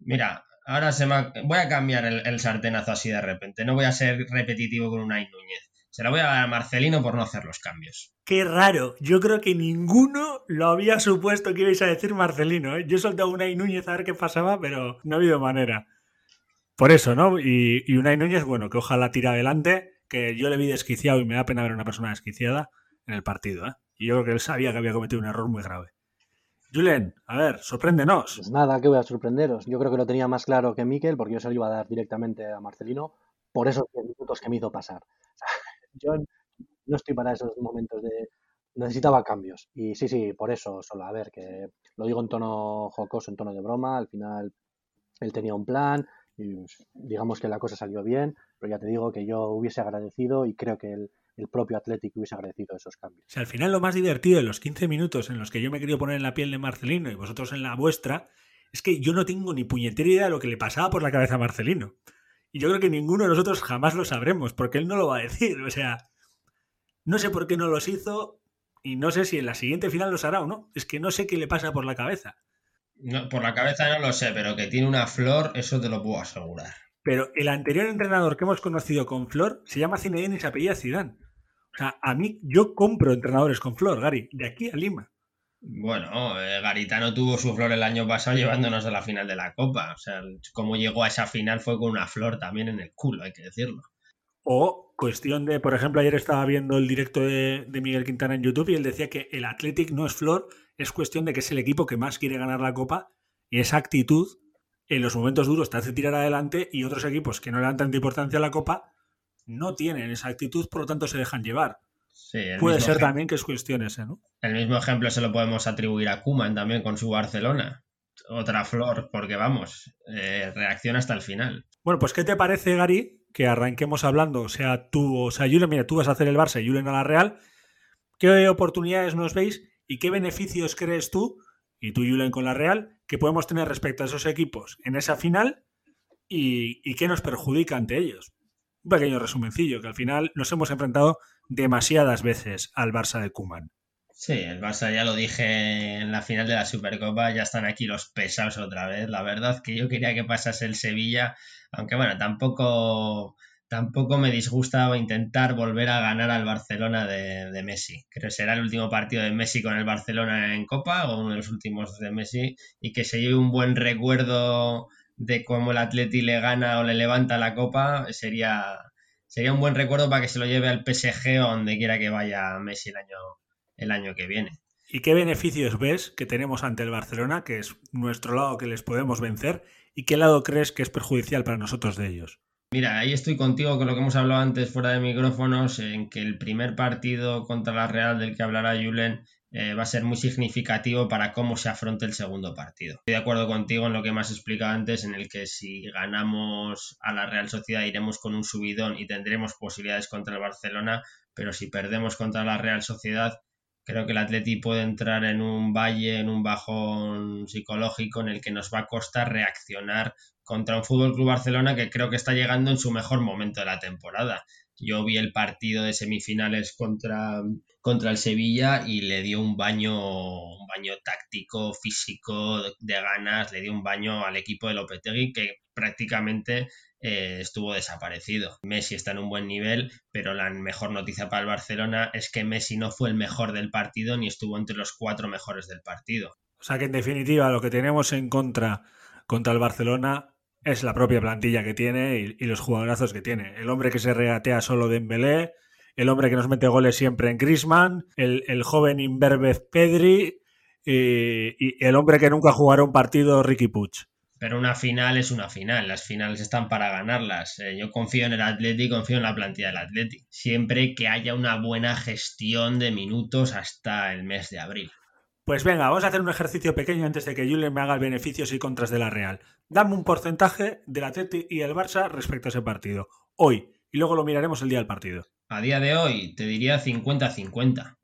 Mira, ahora se me voy a cambiar el, el, sartenazo así de repente. No voy a ser repetitivo con Unai Núñez. Se la voy a dar a Marcelino por no hacer los cambios. Qué raro. Yo creo que ninguno lo había supuesto que ibais a decir Marcelino. ¿eh? Yo solté a Unai Núñez a ver qué pasaba, pero no ha habido manera. Por eso, ¿no? Y, y Unai Núñez, bueno, que ojalá tire adelante, que yo le vi desquiciado y me da pena ver a una persona desquiciada en el partido, ¿eh? Y yo creo que él sabía que había cometido un error muy grave. Julen, a ver, sorpréndenos. Pues nada, que voy a sorprenderos. Yo creo que lo tenía más claro que Miquel, porque yo se lo iba a dar directamente a Marcelino por esos 10 minutos que me hizo pasar. *laughs* yo no estoy para esos momentos de... Necesitaba cambios. Y sí, sí, por eso solo. A ver, que lo digo en tono jocoso, en tono de broma. Al final él tenía un plan y digamos que la cosa salió bien, pero ya te digo que yo hubiese agradecido y creo que el, el propio Atlético hubiese agradecido esos cambios. Al final lo más divertido de los 15 minutos en los que yo me querido poner en la piel de Marcelino y vosotros en la vuestra, es que yo no tengo ni puñetera idea de lo que le pasaba por la cabeza a Marcelino. Y yo creo que ninguno de nosotros jamás lo sabremos, porque él no lo va a decir. O sea, no sé por qué no los hizo y no sé si en la siguiente final los hará o no. Es que no sé qué le pasa por la cabeza. No, por la cabeza no lo sé, pero que tiene una flor, eso te lo puedo asegurar. Pero el anterior entrenador que hemos conocido con flor se llama Zinedine y se apellida Zidane. O sea, a mí, yo compro entrenadores con flor, Gary, de aquí a Lima. Bueno, eh, Garitano tuvo su flor el año pasado llevándonos a la final de la Copa. O sea, cómo llegó a esa final fue con una flor también en el culo, hay que decirlo. O cuestión de, por ejemplo, ayer estaba viendo el directo de, de, Miguel Quintana en YouTube y él decía que el Athletic no es flor, es cuestión de que es el equipo que más quiere ganar la Copa y esa actitud en los momentos duros te hace tirar adelante y otros equipos que no le dan tanta importancia a la Copa no tienen esa actitud, por lo tanto se dejan llevar. Puede ser también que es cuestión ese, ¿no? El mismo ejemplo se lo podemos atribuir a Kuman también con su Barcelona. Otra flor, porque vamos, eh, reacciona hasta el final. Bueno, pues ¿qué te parece, Gary, que arranquemos hablando? O sea, tú, o sea, Julen, mira, tú vas a hacer el Barça y Julen a la Real. ¿Qué oportunidades nos veis y qué beneficios crees tú, y tú, Julen, con la Real, que podemos tener respecto a esos equipos en esa final y, y qué nos perjudica ante ellos? un pequeño resumencillo, que al final nos hemos enfrentado demasiadas veces al Barça de Kuman. Sí, el Barça ya lo dije en la final de la Supercopa, ya están aquí los pesados otra vez. La verdad que yo quería que pasase el Sevilla, aunque bueno, tampoco, tampoco me disgusta intentar volver a ganar al Barcelona de, Messi. Creo que será el último partido de Messi con el Barcelona en Copa o uno de los últimos de Messi y que se lleve un buen recuerdo de cómo el Atleti le gana o le levanta la copa, sería, sería un buen recuerdo para que se lo lleve al PSG o donde quiera que vaya Messi el año, el año que viene. ¿Y qué beneficios ves que tenemos ante el Barcelona, que es nuestro lado que les podemos vencer, y qué lado crees que es perjudicial para nosotros de ellos? Mira, ahí estoy contigo con lo que hemos hablado antes fuera de micrófonos, en que el primer partido contra la Real del que hablará Julen eh, va a ser muy significativo para cómo se afronte el segundo partido. Estoy de acuerdo contigo en lo que has explicado antes, en el que si ganamos a la Real Sociedad iremos con un subidón y tendremos posibilidades contra el Barcelona, pero si perdemos contra la Real Sociedad, creo que el Atleti puede entrar en un valle, en un bajón psicológico en el que nos va a costar reaccionar contra un Fútbol Club Barcelona que creo que está llegando en su mejor momento de la temporada. Yo vi el partido de semifinales contra, contra el Sevilla y le dio un baño, un baño táctico, físico, de, ganas, le dio un baño al equipo de Lopetegui que prácticamente eh, estuvo desaparecido. Messi está en un buen nivel, pero la mejor noticia para el Barcelona es que Messi no fue el mejor del partido ni estuvo entre los cuatro mejores del partido. O sea que en definitiva lo que tenemos en contra contra el Barcelona es la propia plantilla que tiene y, y, los jugadorazos que tiene. El hombre que se regatea solo de Embelé, el hombre que nos mete goles siempre en Grisman, el, el joven Inverbez Pedri y, y, el hombre que nunca jugará un partido Ricky Puch. Pero una final es una final, las finales están para ganarlas. Eh, yo confío en el Atleti, confío en la plantilla del Atleti. Siempre que haya una buena gestión de minutos hasta el mes de abril. Pues venga, vamos a hacer un ejercicio pequeño antes de que Julen me haga beneficios y contras de la Real. Dame un porcentaje del Atleti y el Barça respecto a ese partido. Hoy. Y luego lo miraremos el día del partido. A día de hoy te diría 50-50.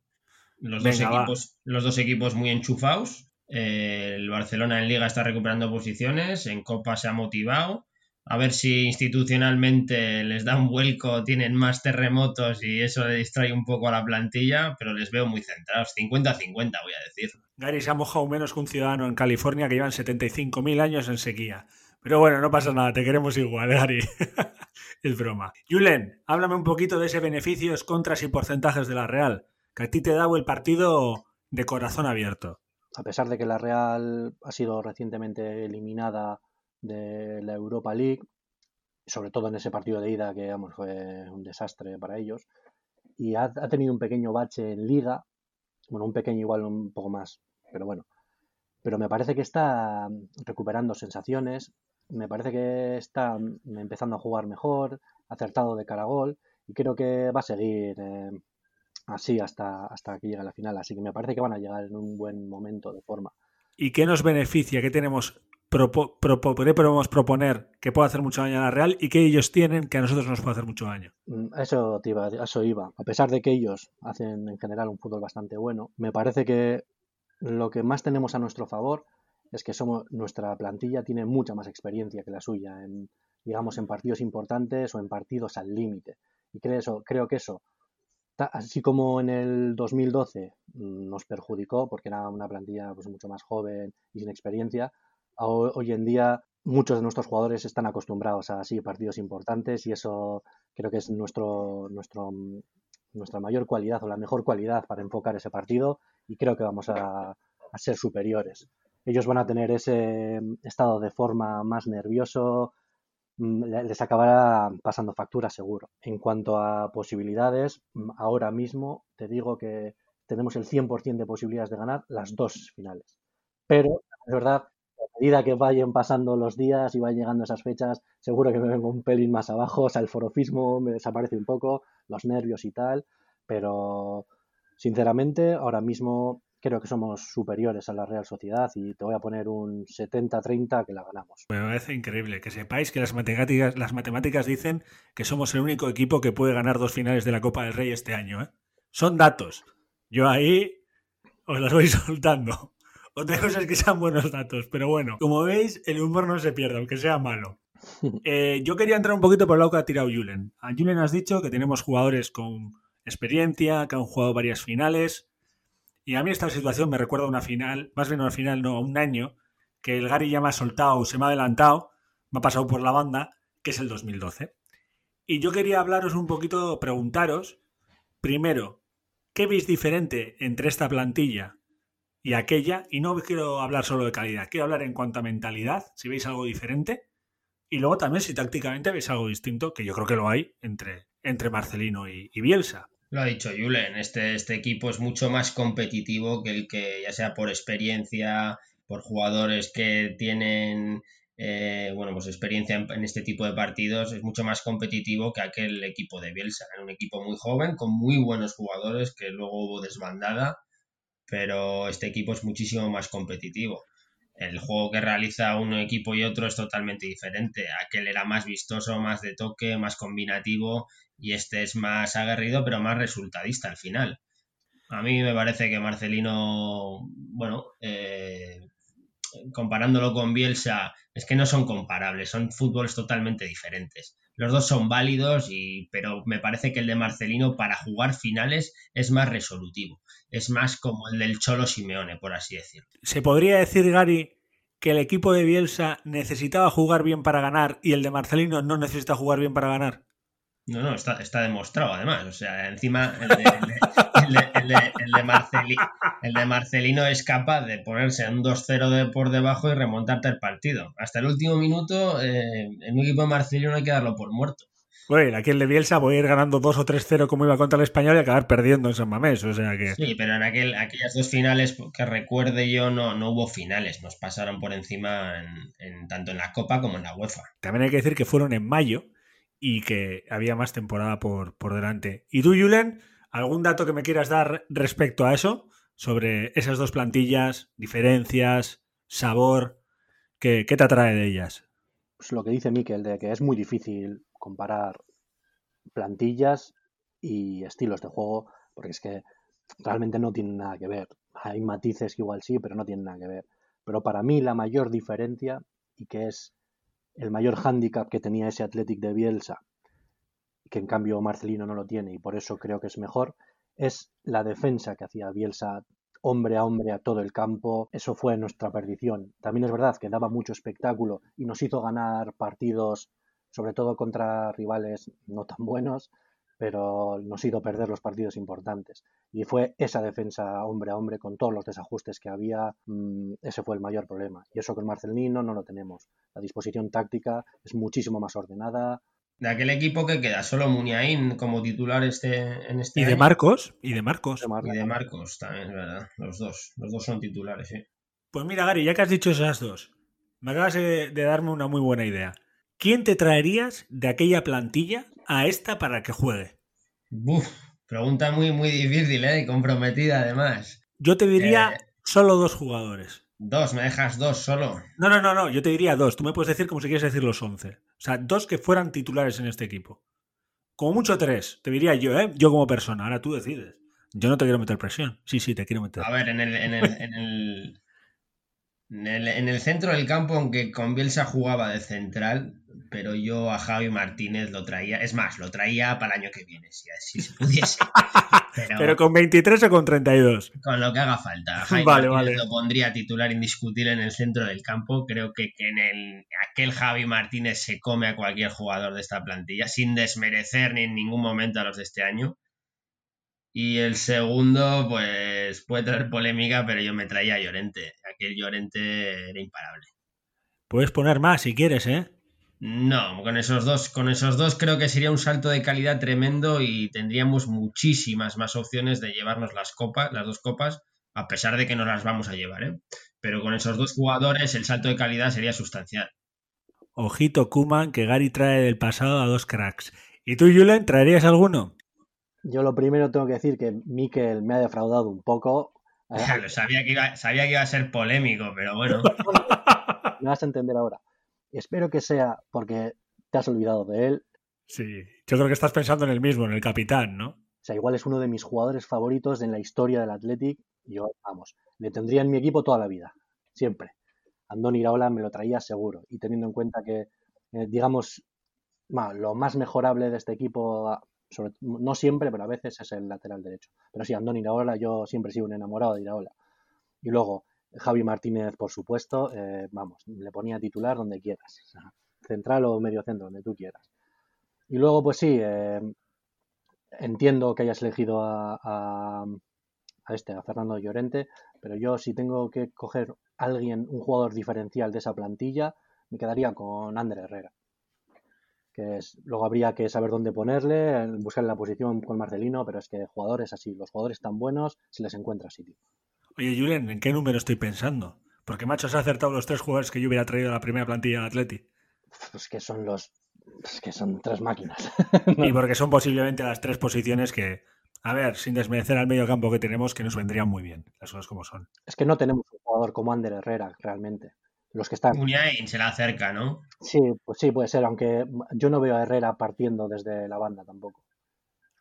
Los, dos equipos, los dos equipos muy enchufados. Eh, el Barcelona en Liga está recuperando posiciones. En Copa se ha motivado a ver si institucionalmente les da un vuelco, tienen más terremotos y eso le distrae un poco a la plantilla, pero les veo muy centrados. 50-50, voy a decir. Gary se ha mojado menos que un ciudadano en California que llevan 75.000 años en sequía. Pero bueno, no pasa nada, te queremos igual, Gary. *laughs* es broma. Julen, háblame un poquito de ese beneficios, contras y porcentajes de la Real, que a ti te ha dado el partido de corazón abierto. A pesar de que la Real ha sido recientemente eliminada de la Europa League, sobre todo en ese partido de ida que digamos, fue un desastre para ellos, y ha, ha, tenido un pequeño bache en liga, Bueno, un pequeño igual un poco más, pero bueno. Pero me parece que está recuperando sensaciones, me parece que está empezando a jugar mejor, acertado de cara gol, y creo que va a seguir eh, así hasta, hasta que llegue la final. Así que me parece que van a llegar en un buen momento de forma. ¿Y qué nos beneficia? ¿Qué tenemos podemos proponer que pueda hacer mucho daño a la Real y que ellos tienen que a nosotros nos puede hacer mucho daño. Mm, eso, iba, eso iba. A pesar de que ellos hacen en general un fútbol bastante bueno, me parece que lo que más tenemos a nuestro favor es que somos nuestra plantilla tiene mucha más experiencia que la suya en digamos en partidos importantes o en partidos al límite y creo eso creo que eso así como en el 2012 mm, nos perjudicó porque era una plantilla pues mucho más joven y sin experiencia hoy en día muchos de nuestros jugadores están acostumbrados a así partidos importantes y eso creo que es nuestro, nuestro, nuestra mayor cualidad o la mejor cualidad para enfocar ese partido y creo que vamos a, a ser superiores. Ellos van a tener ese estado de forma más nervioso, mm, les acabará pasando factura seguro. En cuanto a posibilidades, mm, ahora mismo te digo que tenemos el 100% de posibilidades de ganar las dos finales. Pero es verdad medida que vayan pasando los días y vayan llegando esas fechas, seguro que me vengo un pelín más abajo, o sea, el forofismo me desaparece un poco, los nervios y tal, pero sinceramente ahora mismo creo que somos superiores a la Real Sociedad y te voy a poner un 70-30 que la ganamos. Me parece increíble que sepáis que las matemáticas, las matemáticas dicen que somos el único equipo que puede ganar dos finales de la Copa del Rey este año. ¿eh? Son datos. Yo ahí os las voy *laughs* soltando. Otra cosa es que sean buenos datos, pero bueno, como veis, el humor no se pierde, aunque sea malo. *laughs* Eh, yo quería entrar un poquito por el lado que ha tirado Julen. A Julen has dicho que tenemos jugadores con experiencia, que han jugado varias finales. Y a mí esta situación me recuerda a una final, más bien a una final, no, a un año, que el Gary ya me ha soltado, se me ha adelantado, me ha pasado por la banda, que es el 2012. Y yo quería hablaros un poquito, preguntaros, primero, ¿qué veis diferente entre esta plantilla y aquella, y no quiero hablar solo de calidad, quiero hablar en cuanto a mentalidad, si veis algo diferente, y luego también si tácticamente veis algo distinto, que yo creo que lo hay entre, entre Marcelino y, Bielsa. Lo ha dicho Julen, este, este equipo es mucho más competitivo que el que, ya sea por experiencia, por jugadores que tienen eh, bueno, pues experiencia en, en, este tipo de partidos, es mucho más competitivo que aquel equipo de Bielsa. Era un equipo muy joven, con muy buenos jugadores, que luego hubo desbandada pero este equipo es muchísimo más competitivo. El juego que realiza un equipo y otro es totalmente diferente. Aquel era más vistoso, más de toque, más combinativo y este es más aguerrido, pero más resultadista al final. A mí me parece que Marcelino, bueno, eh, comparándolo con Bielsa, es que no son comparables, son fútboles totalmente diferentes. Los dos son válidos, y, pero me parece que el de Marcelino para jugar finales es más resolutivo. Es más como el del Cholo Simeone, por así decirlo. ¿Se podría decir, Gary, que el equipo de Bielsa necesitaba jugar bien para ganar y el de Marcelino no necesita jugar bien para ganar? No, no, está, está demostrado además. O sea, encima el de, el de, Marcelino es capaz de ponerse en un 2-0 de por debajo y remontarte el partido. Hasta el último minuto, eh, en un equipo de Marcelino hay que darlo por muerto. Bueno, aquí el de Bielsa voy a ir ganando 2 o 3-0 como iba contra el español y acabar perdiendo en San Mamés. O sea que... Sí, pero en aquel, aquellas dos finales que recuerde yo no, no hubo finales. Nos pasaron por encima en, tanto en la Copa como en la UEFA. También hay que decir que fueron en mayo y que había más temporada por, por delante. ¿Y tú, Julen, algún dato que me quieras dar respecto a eso? Sobre esas dos plantillas, diferencias, sabor, ¿qué, te atrae de ellas? Pues lo que dice Miquel, de que es muy difícil comparar plantillas y estilos de juego, porque es que realmente no tienen nada que ver. Hay matices que igual sí, pero no tienen nada que ver. Pero para mí la mayor diferencia, y que es el mayor hándicap que tenía ese Athletic de Bielsa, que en cambio Marcelino no lo tiene y por eso creo que es mejor, es la defensa que hacía Bielsa hombre a hombre a todo el campo. Eso fue nuestra perdición. También es verdad que daba mucho espectáculo y nos hizo ganar partidos, sobre todo contra rivales no tan buenos, pero nos hizo perder los partidos importantes. Y fue esa defensa hombre a hombre con todos los desajustes que había, mm, ese fue el mayor problema. Y eso con Marcelino no lo tenemos. La disposición táctica es muchísimo más ordenada, De aquel equipo que queda solo Muniain como titular este, en este Y de año. Marcos, y de Marcos. De Marcos. Y de Marcos también, es verdad. Los dos. Los dos son titulares, sí. Pues mira, Gary, ya que has dicho esas dos, me acabas de, de darme una muy buena idea. ¿Quién te traerías de aquella plantilla a esta para que juegue? Buf, pregunta muy, muy difícil, ¿eh? Y comprometida además. Yo te diría Eh. solo dos jugadores. Dos, me dejas dos solo. No, no, no, no, yo te diría dos. Tú me puedes decir como si quieres decir los once. O sea, dos que fueran titulares en este equipo. Como mucho tres, te diría yo, ¿eh? Yo como persona. Ahora tú decides. Yo no te quiero meter presión. Sí, sí, te quiero meter. A ver, en el, en el, en el, en el, en el centro del campo, aunque con Bielsa jugaba de central, pero yo a Javi Martínez lo traía, es más, lo traía para el año que viene, si así se pudiese. *laughs* Pero, Pero con 23 o con 32. con lo que haga falta. Javi Vale, Martínez vale. lo pondría titular indiscutible en el centro del campo. Creo que, que en el, aquel Javi Martínez se come a cualquier jugador de esta plantilla, sin desmerecer ni en ningún momento a los de este año. Y el segundo, pues puede traer polémica, pero yo me traía a Llorente. Aquel Llorente era imparable. Puedes poner más si quieres, ¿eh? No, con esos dos, con esos dos creo que sería un salto de calidad tremendo y tendríamos muchísimas más opciones de llevarnos las copas, las dos copas, a pesar de que no las vamos a llevar, ¿eh? Pero con esos dos jugadores el salto de calidad sería sustancial. Ojito Kuman, que Gary trae del pasado a dos cracks. ¿Y tú, Julen, traerías alguno? Yo lo primero tengo que decir que Mikel me ha defraudado un poco. Eh, *laughs* sabía que iba, sabía que iba a ser polémico, pero bueno. *laughs* Me vas a entender ahora. Espero que sea porque te has olvidado de él. Sí, yo creo que estás pensando en el mismo, en el capitán, ¿no? O sea, igual es uno de mis jugadores favoritos en la historia del Athletic. Yo, vamos, le tendría en mi equipo toda la vida. Siempre. Andoni Iraola me lo traía seguro. Y teniendo en cuenta que, eh, digamos, lo más mejorable de este equipo, no siempre, pero a veces es el lateral derecho. Pero sí, Andoni Iraola, yo siempre he sido un enamorado de Iraola. Y luego, Javi Martínez, por supuesto, eh, vamos, le ponía titular donde quieras. Central o medio centro, donde tú quieras. Y luego, pues sí, eh, entiendo que hayas elegido a, este, a Fernando Llorente, pero yo si tengo que coger alguien, un jugador diferencial de esa plantilla, me quedaría con Ander Herrera. Que es, luego habría que saber dónde ponerle, buscar la posición con Marcelino, pero es que jugadores así, los jugadores tan buenos, se les encuentra sitio. Oye, Julen, ¿en qué número estoy pensando? Porque, macho, has acertado los tres jugadores que yo hubiera traído a la primera plantilla del Atleti. Pues que son los. Es que son tres máquinas. *laughs* Y porque son posiblemente las tres posiciones que, a ver, sin desmerecer al medio campo que tenemos, que nos vendrían muy bien. Las cosas como son. Es que no tenemos un jugador como Ander Herrera, realmente. Los que están. Muniain se la acerca, ¿no? Sí, pues sí, puede ser, aunque yo no veo a Herrera partiendo desde la banda tampoco.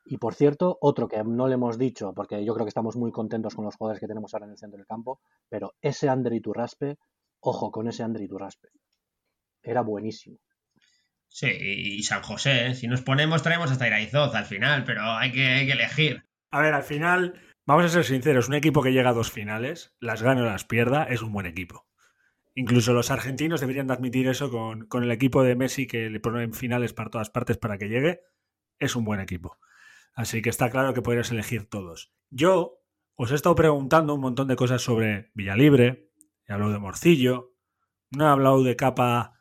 Y por cierto, otro que no le hemos dicho, porque yo creo que estamos muy contentos con los jugadores que tenemos ahora en el centro del campo, pero ese Ander Iturraspe, ojo con ese Ander Iturraspe. Era buenísimo. Sí, y San José, ¿eh? si nos ponemos traemos hasta Iraizoz al final, pero hay que, hay que elegir. A ver, al final, vamos a ser sinceros, un equipo que llega a dos finales, las gane o las pierda, es un buen equipo. Incluso los argentinos deberían de admitir eso con, con el equipo de Messi que le ponen finales para todas partes para que llegue. Es un buen equipo. Así que está claro que podrías elegir todos. Yo os he estado preguntando un montón de cosas sobre Villalibre, he hablado de Morcillo, no he hablado de Capa,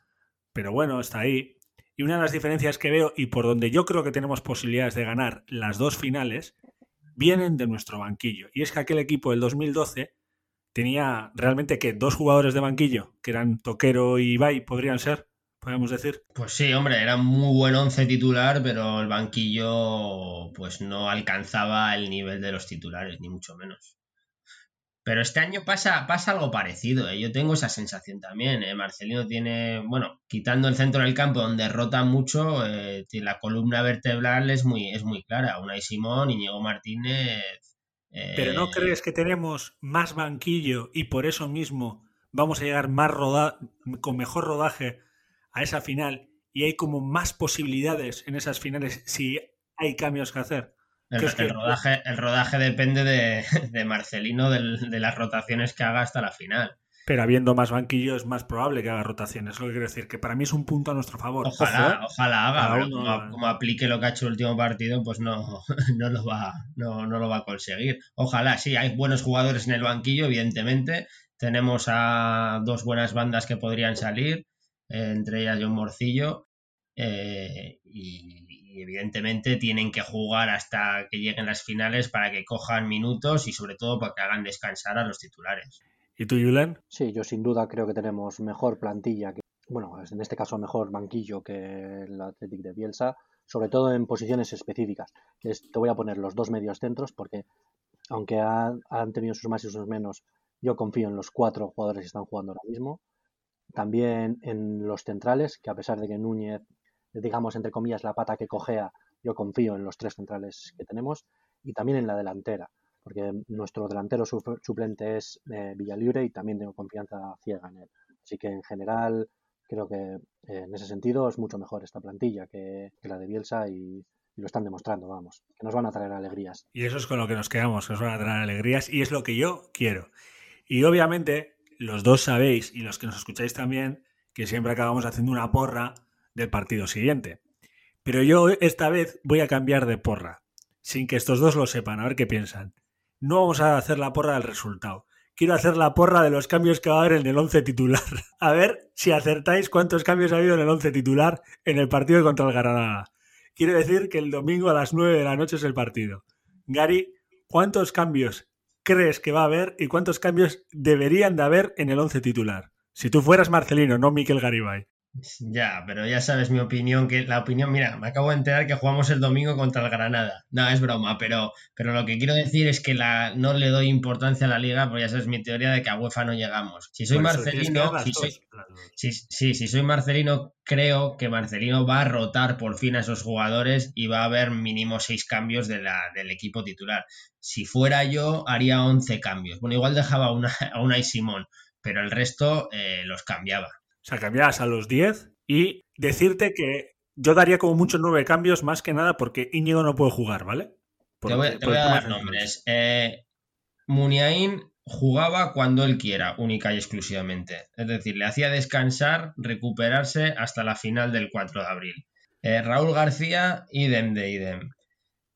pero bueno, está ahí. Y una de las diferencias que veo y por donde yo creo que tenemos posibilidades de ganar las dos finales vienen de nuestro banquillo. Y es que aquel equipo del 2012 tenía realmente que dos jugadores de banquillo, que eran Toquero y Ibai, podrían ser, podemos decir. Pues sí, hombre, era muy buen once titular, pero el banquillo pues no alcanzaba el nivel de los titulares, ni mucho menos. Pero este año pasa, pasa algo parecido, ¿eh? yo tengo esa sensación también. ¿eh? Marcelino tiene, bueno, quitando el centro del campo donde rota mucho, eh, la columna vertebral es muy, es muy clara. Unai Simón, Íñigo Martínez. Eh, Pero ¿no crees que tenemos más banquillo y por eso mismo vamos a llegar más roda con mejor rodaje a esa final y hay como más posibilidades en esas finales si hay cambios que hacer? El, que es que- el rodaje, el rodaje depende de, *laughs* de Marcelino, del- de las rotaciones que haga hasta la final. Pero habiendo más banquillo es más probable que haga rotaciones. Es lo que quiero decir, que para mí es un punto a nuestro favor. Ojalá, ojalá haga, Cada pero uno- como, como aplique lo que ha hecho el último partido, pues no, *laughs* no, lo va, no, no lo va a conseguir. Ojalá, sí, hay buenos jugadores en el banquillo, evidentemente. Tenemos a dos buenas bandas que podrían salir, eh, entre ellas John Morcillo. eh, y, evidentemente tienen que jugar hasta que lleguen las finales para que cojan minutos y sobre todo para que hagan descansar a los titulares. ¿Y tú, Julen? Sí, yo sin duda creo que tenemos mejor plantilla, que, bueno, en este caso mejor banquillo que el Athletic de Bielsa, sobre todo en posiciones específicas. te voy a poner los dos medios centros porque aunque han tenido sus más y sus menos, yo confío en los cuatro jugadores que están jugando ahora mismo. También en los centrales, que a pesar de que Núñez, digamos, entre comillas, la pata que cojea, yo confío en los tres centrales que tenemos. Y también en la delantera, porque nuestro delantero suplente es eh, Villalibre y también tengo confianza ciega en él. Así que en general creo que eh, en ese sentido es mucho mejor esta plantilla que, la de Bielsa y, lo están demostrando, vamos, que nos van a traer alegrías. Y eso es con lo que nos quedamos, que nos van a traer alegrías y es lo que yo quiero. Y obviamente los dos sabéis y los que nos escucháis también que siempre acabamos haciendo una porra del partido siguiente. Pero yo esta vez voy a cambiar de porra, sin que estos dos lo sepan, a ver qué piensan. No vamos a hacer la porra del resultado. Quiero hacer la porra de los cambios que va a haber en el 11 titular. *laughs* A ver si acertáis cuántos cambios ha habido en el 11 titular en el partido contra el Granada. Quiere decir que el domingo a las 9 de la noche es el partido. Gary, ¿cuántos cambios crees que va a haber y cuántos cambios deberían de haber en el 11 titular? Si tú fueras Marcelino, no Miquel Garibay. Ya, pero ya sabes mi opinión, que la opinión, mira, me acabo de enterar que jugamos el domingo contra el Granada. No, es broma, pero, pero lo que quiero decir es que la, no le doy importancia a la liga, porque ya sabes mi teoría de que a UEFA no llegamos. Si soy Marcelino, si soy, si soy Marcelino, creo que Marcelino va a rotar por fin a esos jugadores y va a haber mínimo seis cambios de la, del equipo titular. Si fuera yo, haría 11 cambios. Bueno, igual dejaba una, a una y Simón, pero el resto eh, los cambiaba. O sea, cambiabas a los 10 y decirte que yo daría como muchos nueve cambios más que nada porque Íñigo no puede jugar, ¿vale? te voy, a dar nombres. Eh, Muniain jugaba cuando él quiera, única y exclusivamente. Es decir, le hacía descansar, recuperarse hasta la final del 4 de abril. Eh, Raúl García, idem de idem.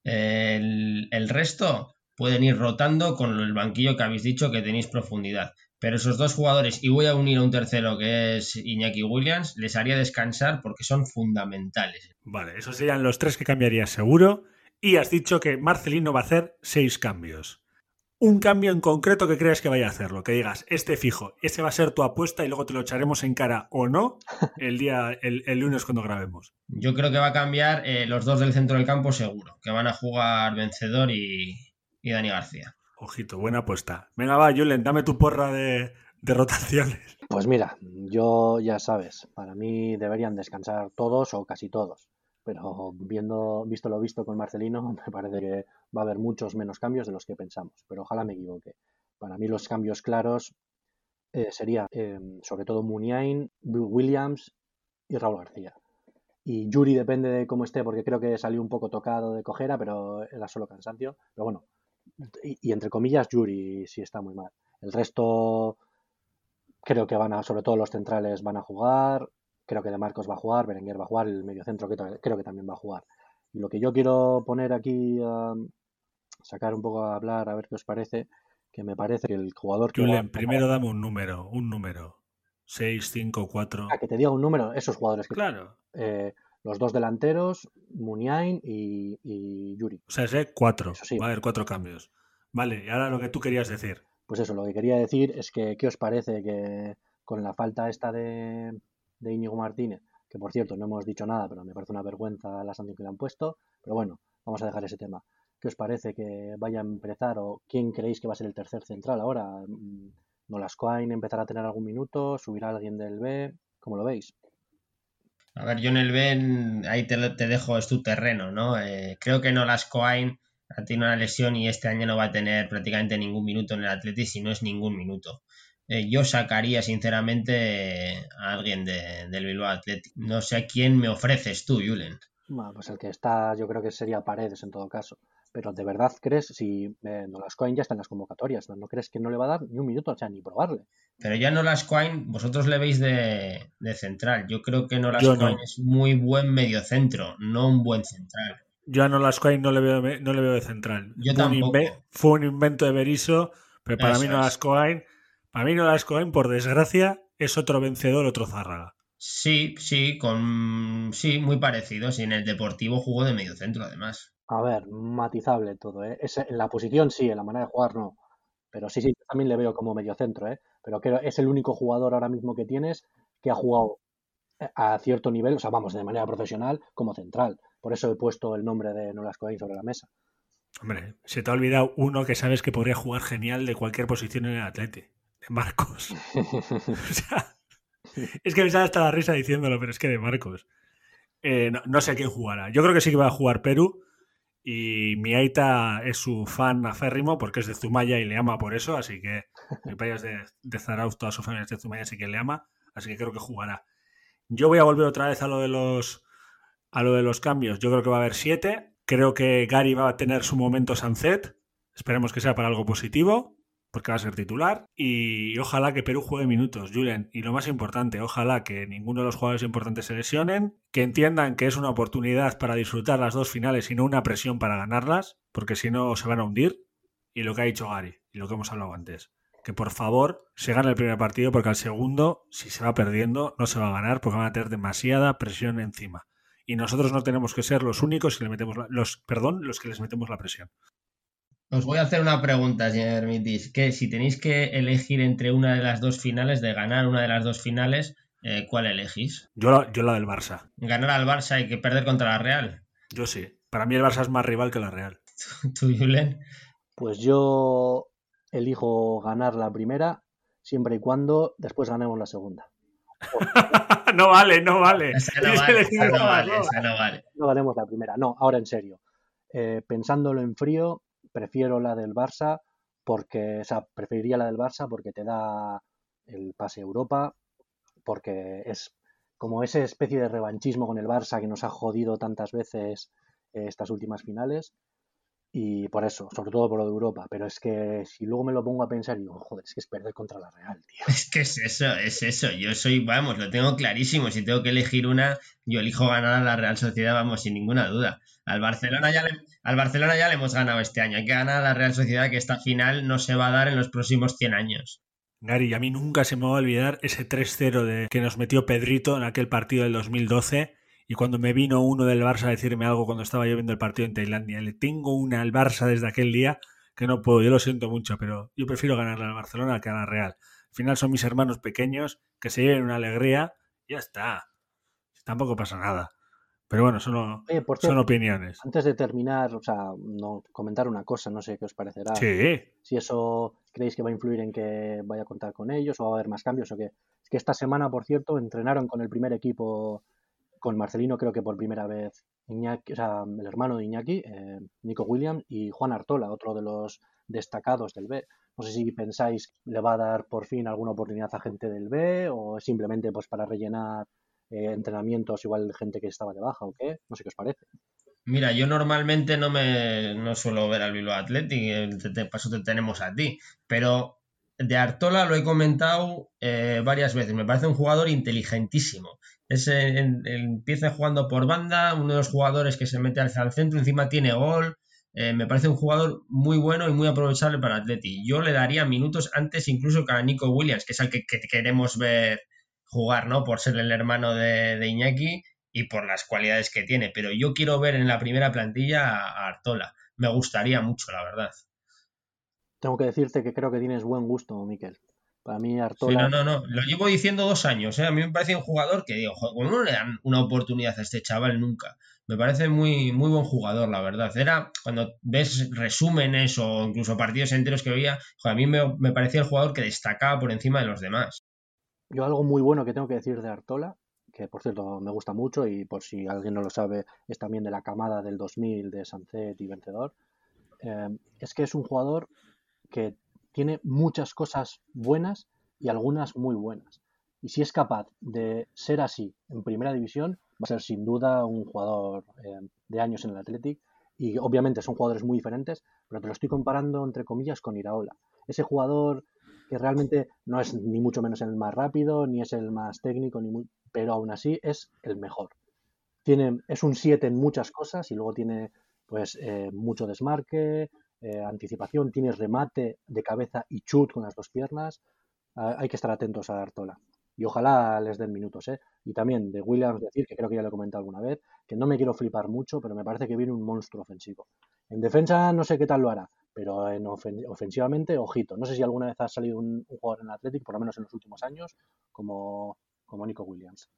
el, el, resto pueden ir rotando con el banquillo que habéis dicho que tenéis profundidad. Pero esos dos jugadores, y voy a unir a un tercero que es Iñaki Williams, les haría descansar porque son fundamentales. Vale, esos serían los tres que cambiaría seguro. Y has dicho que Marcelino va a hacer seis cambios. Un cambio en concreto que creas que vaya a hacerlo, que digas, este fijo, ese va a ser tu apuesta y luego te lo echaremos en cara o no el día, el, lunes cuando grabemos. Yo creo que va a cambiar eh, los dos del centro del campo seguro, que van a jugar Vencedor y, y Dani García. Ojito, buena apuesta. Venga, va, Julen, dame tu porra de, rotaciones. Pues mira, yo ya sabes, para mí deberían descansar todos o casi todos. Pero viendo, visto lo visto con Marcelino, *laughs* me parece que va a haber muchos menos cambios de los que pensamos. Pero ojalá me equivoque. Para mí los cambios claros eh, serían eh, sobre todo Muniain, Williams y Raúl García. Y Yuri depende de cómo esté, porque creo que salió un poco tocado de cojera, pero era solo cansancio. Pero bueno, y, entre comillas Yuri si está muy mal. El resto creo que van a, sobre todo los centrales van a jugar, creo que De Marcos va a jugar, Berenguer va a jugar, el mediocentro creo que también va a jugar. Y lo que yo quiero poner aquí, sacar un poco a hablar, a ver qué os parece, que me parece que el jugador que... Julián, primero dame un número, un número. 6, 5, 4. A que te diga un número, esos jugadores que... Claro. Eh, los dos delanteros, Muniain y, Yuri. O sea, ese cuatro. Va a haber cuatro cambios. Vale, y ahora lo que tú querías decir. Pues eso, lo que quería decir es que, ¿qué os parece que con la falta esta de, de Íñigo Martínez, que por cierto no hemos dicho nada, pero me parece una vergüenza la sanción que le han puesto, pero bueno, vamos a dejar ese tema. ¿Qué os parece que vaya a empezar o quién creéis que va a ser el tercer central ahora? Mm, ¿Nolascoain empezará a tener algún minuto? ¿Subirá alguien del B? ¿Cómo lo veis? A ver, yo en el Ben, ahí te, dejo, es tu terreno, ¿no? Eh, creo que Nolas Coain ha tenido una lesión y este año no va a tener prácticamente ningún minuto en el Atleti si no es ningún minuto. Eh, yo sacaría sinceramente a alguien del Bilbao Athletic. No sé a quién me ofreces tú, Julen. Bueno, pues el que está, yo creo que sería Paredes en todo caso. Pero ¿de verdad crees, si eh, Nolascoin ya está en las convocatorias, ¿no? crees que no le va a dar ni un minuto, o sea, ni probarle? Pero ya Nolascoin, vosotros le veis de, central. Yo creo que Nolascoin es muy buen mediocentro, no un buen central. Yo a Nolascoin no le veo, no le veo de central. Yo fue, tampoco. Un fue un invento de Beriso, pero para mí Nolascoin, para mí Nolascoin, por desgracia, es otro vencedor, otro Zárraga. Sí, sí, con sí, muy parecidos. Y en el Deportivo jugó de medio centro, además. A ver, matizable todo, ¿eh? en la posición sí, en la manera de jugar no. Pero sí, sí, también le veo como medio centro, ¿eh? Pero que es el único jugador ahora mismo que tienes que ha jugado eh, a cierto nivel, o sea, vamos, de manera profesional, como central. Por eso he puesto el nombre de Nolas Cohen sobre la mesa. Hombre, se te ha olvidado uno que sabes que podría jugar genial de cualquier posición en el Atlete. De Marcos. *laughs* o sea, es que me sale hasta la risa diciéndolo, pero es que de Marcos. Eh, no, sé quién jugará. Yo creo que sí que va a jugar Perú. Y mi Aita es su fan aférrimo porque es de Zumaya y le ama por eso. Así que mi payas de, de Zarauz, toda su familia es de Zumaya, así que le ama. Así que creo que jugará. Yo voy a volver otra vez a lo de los a lo de los cambios. Yo creo que va a haber siete. Creo que Gary va a tener su momento sunset. Esperemos que sea para algo positivo, porque va a ser titular. Y ojalá que Perú juegue minutos, Julen. Y lo más importante, ojalá que ninguno de los jugadores importantes se lesionen, que entiendan que es una oportunidad para disfrutar las dos finales y no una presión para ganarlas, porque si no se van a hundir. Y lo que ha dicho Gary, y lo que hemos hablado antes que por favor se gane el primer partido porque al segundo, si se va perdiendo, no se va a ganar porque van a tener demasiada presión encima. Y nosotros no tenemos que ser los únicos que le metemos los, perdón, los que les metemos la presión. Os voy a hacer una pregunta, señor Mitis, que si tenéis que elegir entre una de las dos finales, de ganar una de las dos finales, eh, ¿cuál elegís? Yo la, yo la del Barça. ¿Ganar al Barça y que perder contra la Real? Yo sí. Para mí el Barça es más rival que la Real. *laughs* ¿Tú, Julen? Pues yo elijo ganar la primera siempre y cuando después ganemos la segunda. *laughs* no vale, no vale. no vale, no vale, no ganemos la primera. No, ahora en serio. Eh, pensándolo en frío, prefiero la del Barça porque, o sea, preferiría la del Barça porque te da el pase Europa, porque es como esa especie de revanchismo con el Barça que nos ha jodido tantas veces eh, estas últimas finales y por eso, sobre todo por lo de Europa. Pero es que si luego me lo pongo a pensar, digo, joder, es que es perder contra la Real, tío. *laughs* Es que es eso, es eso. Yo soy, vamos, lo tengo clarísimo. Si tengo que elegir una, yo elijo ganar a la Real Sociedad, vamos, sin ninguna duda. Al Barcelona ya le, al Barcelona ya le hemos ganado este año. Hay que ganar a la Real Sociedad, que esta final no se va a dar en los próximos 100 años. Gary, a mí nunca se me va a olvidar ese 3-0 de que nos metió Pedrito en aquel partido del 2012 y cuando me vino uno del Barça a decirme algo cuando estaba yo viendo el partido en Tailandia, le tengo una al Barça desde aquel día que no puedo, yo lo siento mucho, pero yo prefiero ganarle al Barcelona que a la Real. Al final son mis hermanos pequeños que se lleven una alegría y ya está. Tampoco pasa nada. Pero bueno, son, son opiniones. Antes de terminar, o sea, no comentar una cosa, no sé qué os parecerá. Sí. Si eso creéis que va a influir en que vaya a contar con ellos o va a haber más cambios o qué. Es que esta semana, por cierto, entrenaron con el primer equipo con Marcelino creo que por primera vez Iñaki, o sea, el hermano de Iñaki, eh, Nico Williams y Juan Artola, otro de los destacados del B. No sé si pensáis le va a dar por fin alguna oportunidad a gente del B o simplemente pues para rellenar eh, entrenamientos igual gente que estaba de baja o qué. No sé qué os parece. Mira, yo normalmente no me no suelo ver al Bilbao Athletic, eh, te, te tenemos a ti, pero de Artola lo he comentado varias veces. Me parece un jugador inteligentísimo es empieza jugando por banda, uno de los jugadores que se mete el centro, encima tiene gol. Eh, me parece un jugador muy bueno y muy aprovechable para Atleti. Yo le daría minutos antes incluso que a Nico Williams, que es el que, queremos ver jugar, ¿no? Por ser el hermano de, Iñaki y por las cualidades que tiene. Pero yo quiero ver en la primera plantilla a Artola. Me gustaría mucho, la verdad. Tengo que decirte que creo que tienes buen gusto, Miquel. Para mí Artola... Sí, no, no, no. Lo llevo diciendo dos años. ¿eh? A mí me parece un jugador que digo, joder, no le dan una oportunidad a este chaval nunca? Me parece muy, muy buen jugador, la verdad. Era cuando ves resúmenes o incluso partidos enteros que veía, a mí me, me parecía el jugador que destacaba por encima de los demás. Yo algo muy bueno que tengo que decir de Artola, que por cierto me gusta mucho y por si alguien no lo sabe, es también de la camada del 2000 de Sancet y Vencedor, eh, es que es un jugador que tiene muchas cosas buenas y algunas muy buenas. Y si es capaz de ser así en primera división, va a ser sin duda un jugador eh, de años en el Athletic. Y obviamente son jugadores muy diferentes, pero te lo estoy comparando entre comillas con Iraola. Ese jugador que realmente no es ni mucho menos el más rápido, ni es el más técnico, ni pero aún así es el mejor. Tiene, es un 7 en muchas cosas y luego tiene pues eh, mucho desmarque, eh, anticipación, tienes remate de cabeza y chut con las dos piernas. Ah, hay que estar atentos a Artola. y ojalá les den minutos, ¿eh? Y también de Williams decir, que creo que ya lo he comentado alguna vez, que no me quiero flipar mucho, pero me parece que viene un monstruo ofensivo. En defensa no sé qué tal lo hará, pero en ofensivamente, ojito. No sé si alguna vez ha salido un, jugador en el Athletic, por lo menos en los últimos años, como, como Nico Williams.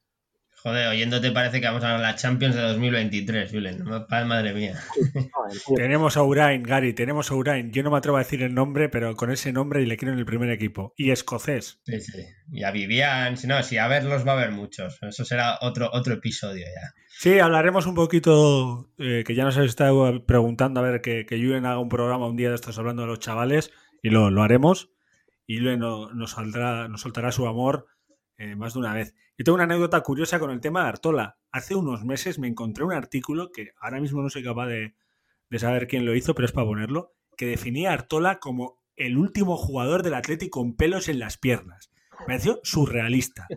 Joder, oyéndote parece que vamos a la Champions de 2023, Julen. Madre mía. *laughs* tenemos a Urain, Gary, tenemos a Urain. Yo no me atrevo a decir el nombre, pero con ese nombre y le quiero en el primer equipo. Y escocés. Sí, sí. Y a Vivian, si no, si a verlos va a haber muchos. Eso será otro, otro episodio ya. Sí, hablaremos un poquito, eh, que ya nos habéis estado preguntando a ver que, que Julen haga un programa un día de estos hablando de los chavales, y lo, lo haremos. Y Julen nos, nos, saldrá, nos soltará su amor eh, más de una vez. Yo tengo una anécdota curiosa con el tema de Artola. Hace unos meses me encontré un artículo que ahora mismo no soy capaz de, saber quién lo hizo, pero es para ponerlo, que definía a Artola como el último jugador del Atlético con pelos en las piernas. Me pareció surrealista.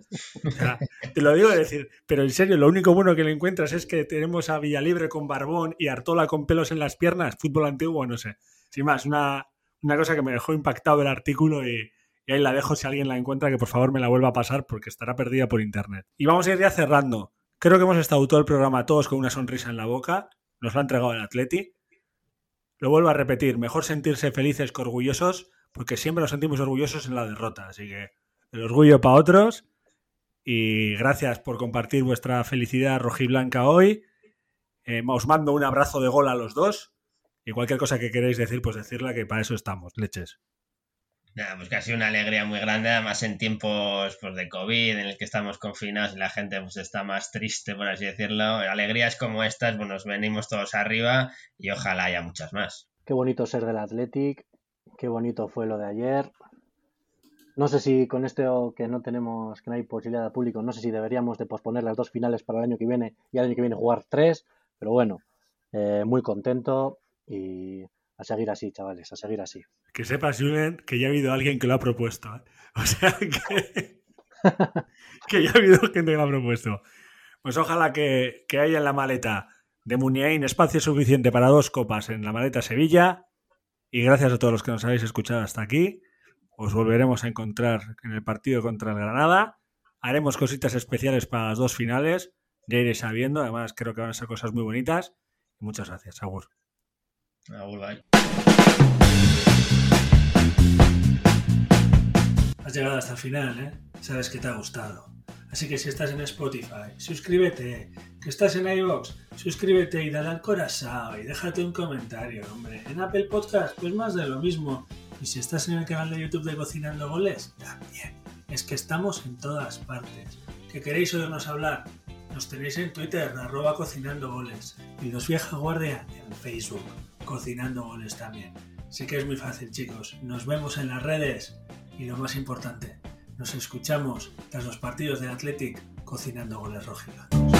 te lo digo de decir, pero en serio, lo único bueno que le encuentras es que tenemos a Villalibre con barbón y Artola con pelos en las piernas, fútbol antiguo, no sé. Sin más, una, una cosa que me dejó impactado el artículo y, y ahí la dejo si alguien la encuentra, que por favor me la vuelva a pasar porque estará perdida por internet. Y vamos a ir ya cerrando. Creo que hemos estado todo el programa todos con una sonrisa en la boca. Nos lo ha entregado el Atleti. Lo vuelvo a repetir, mejor sentirse felices que orgullosos, porque siempre nos sentimos orgullosos en la derrota. Así que el orgullo para otros. Y gracias por compartir vuestra felicidad rojiblanca hoy. Eh, os mando un abrazo de gol a los dos. Y cualquier cosa que queréis decir, pues decirla que para eso estamos, leches. Nada, pues casi una alegría muy grande, además en tiempos pues, de COVID, en el que estamos confinados y la gente pues, está más triste, por así decirlo. Alegrías como estas, pues nos venimos todos arriba y ojalá haya muchas más. Qué bonito ser del Athletic, qué bonito fue lo de ayer. No sé si con esto que no tenemos, que no hay posibilidad de público, no sé si deberíamos de posponer las dos finales para el año que viene y el año que viene jugar tres, pero bueno, eh, muy contento y a seguir así, chavales, a seguir así. Que sepas, Julen, que ya ha habido alguien que lo ha propuesto. ¿eh? *laughs* O sea que, *laughs* que ya ha habido gente que lo ha propuesto. Pues ojalá que, haya en la maleta de Muniain espacio suficiente para dos copas en la maleta Sevilla. Y gracias a todos los que nos habéis escuchado hasta aquí. Os volveremos a encontrar en el partido contra el Granada. Haremos cositas especiales para las dos finales. Ya iréis sabiendo. Además, creo que van a ser cosas muy bonitas. muchas gracias, Agur. Has llegado hasta el final, ¿eh? Sabes que te ha gustado. Así que si estás en Spotify, suscríbete. Que estás en iVoox, suscríbete y dale al corazón y déjate un comentario, hombre. En Apple Podcast, pues más de lo mismo. Y si estás en el canal de YouTube de Cocinando Goles, también. Es que estamos en todas partes. ¿Que queréis oírnos hablar? Nos tenéis en Twitter, arroba cocinando goles. Y los vieja guardia en Facebook, cocinando goles también. Sí que es muy fácil, chicos. Nos vemos en las redes. Y lo más importante, nos escuchamos tras los partidos de Athletic cocinando goles rojos.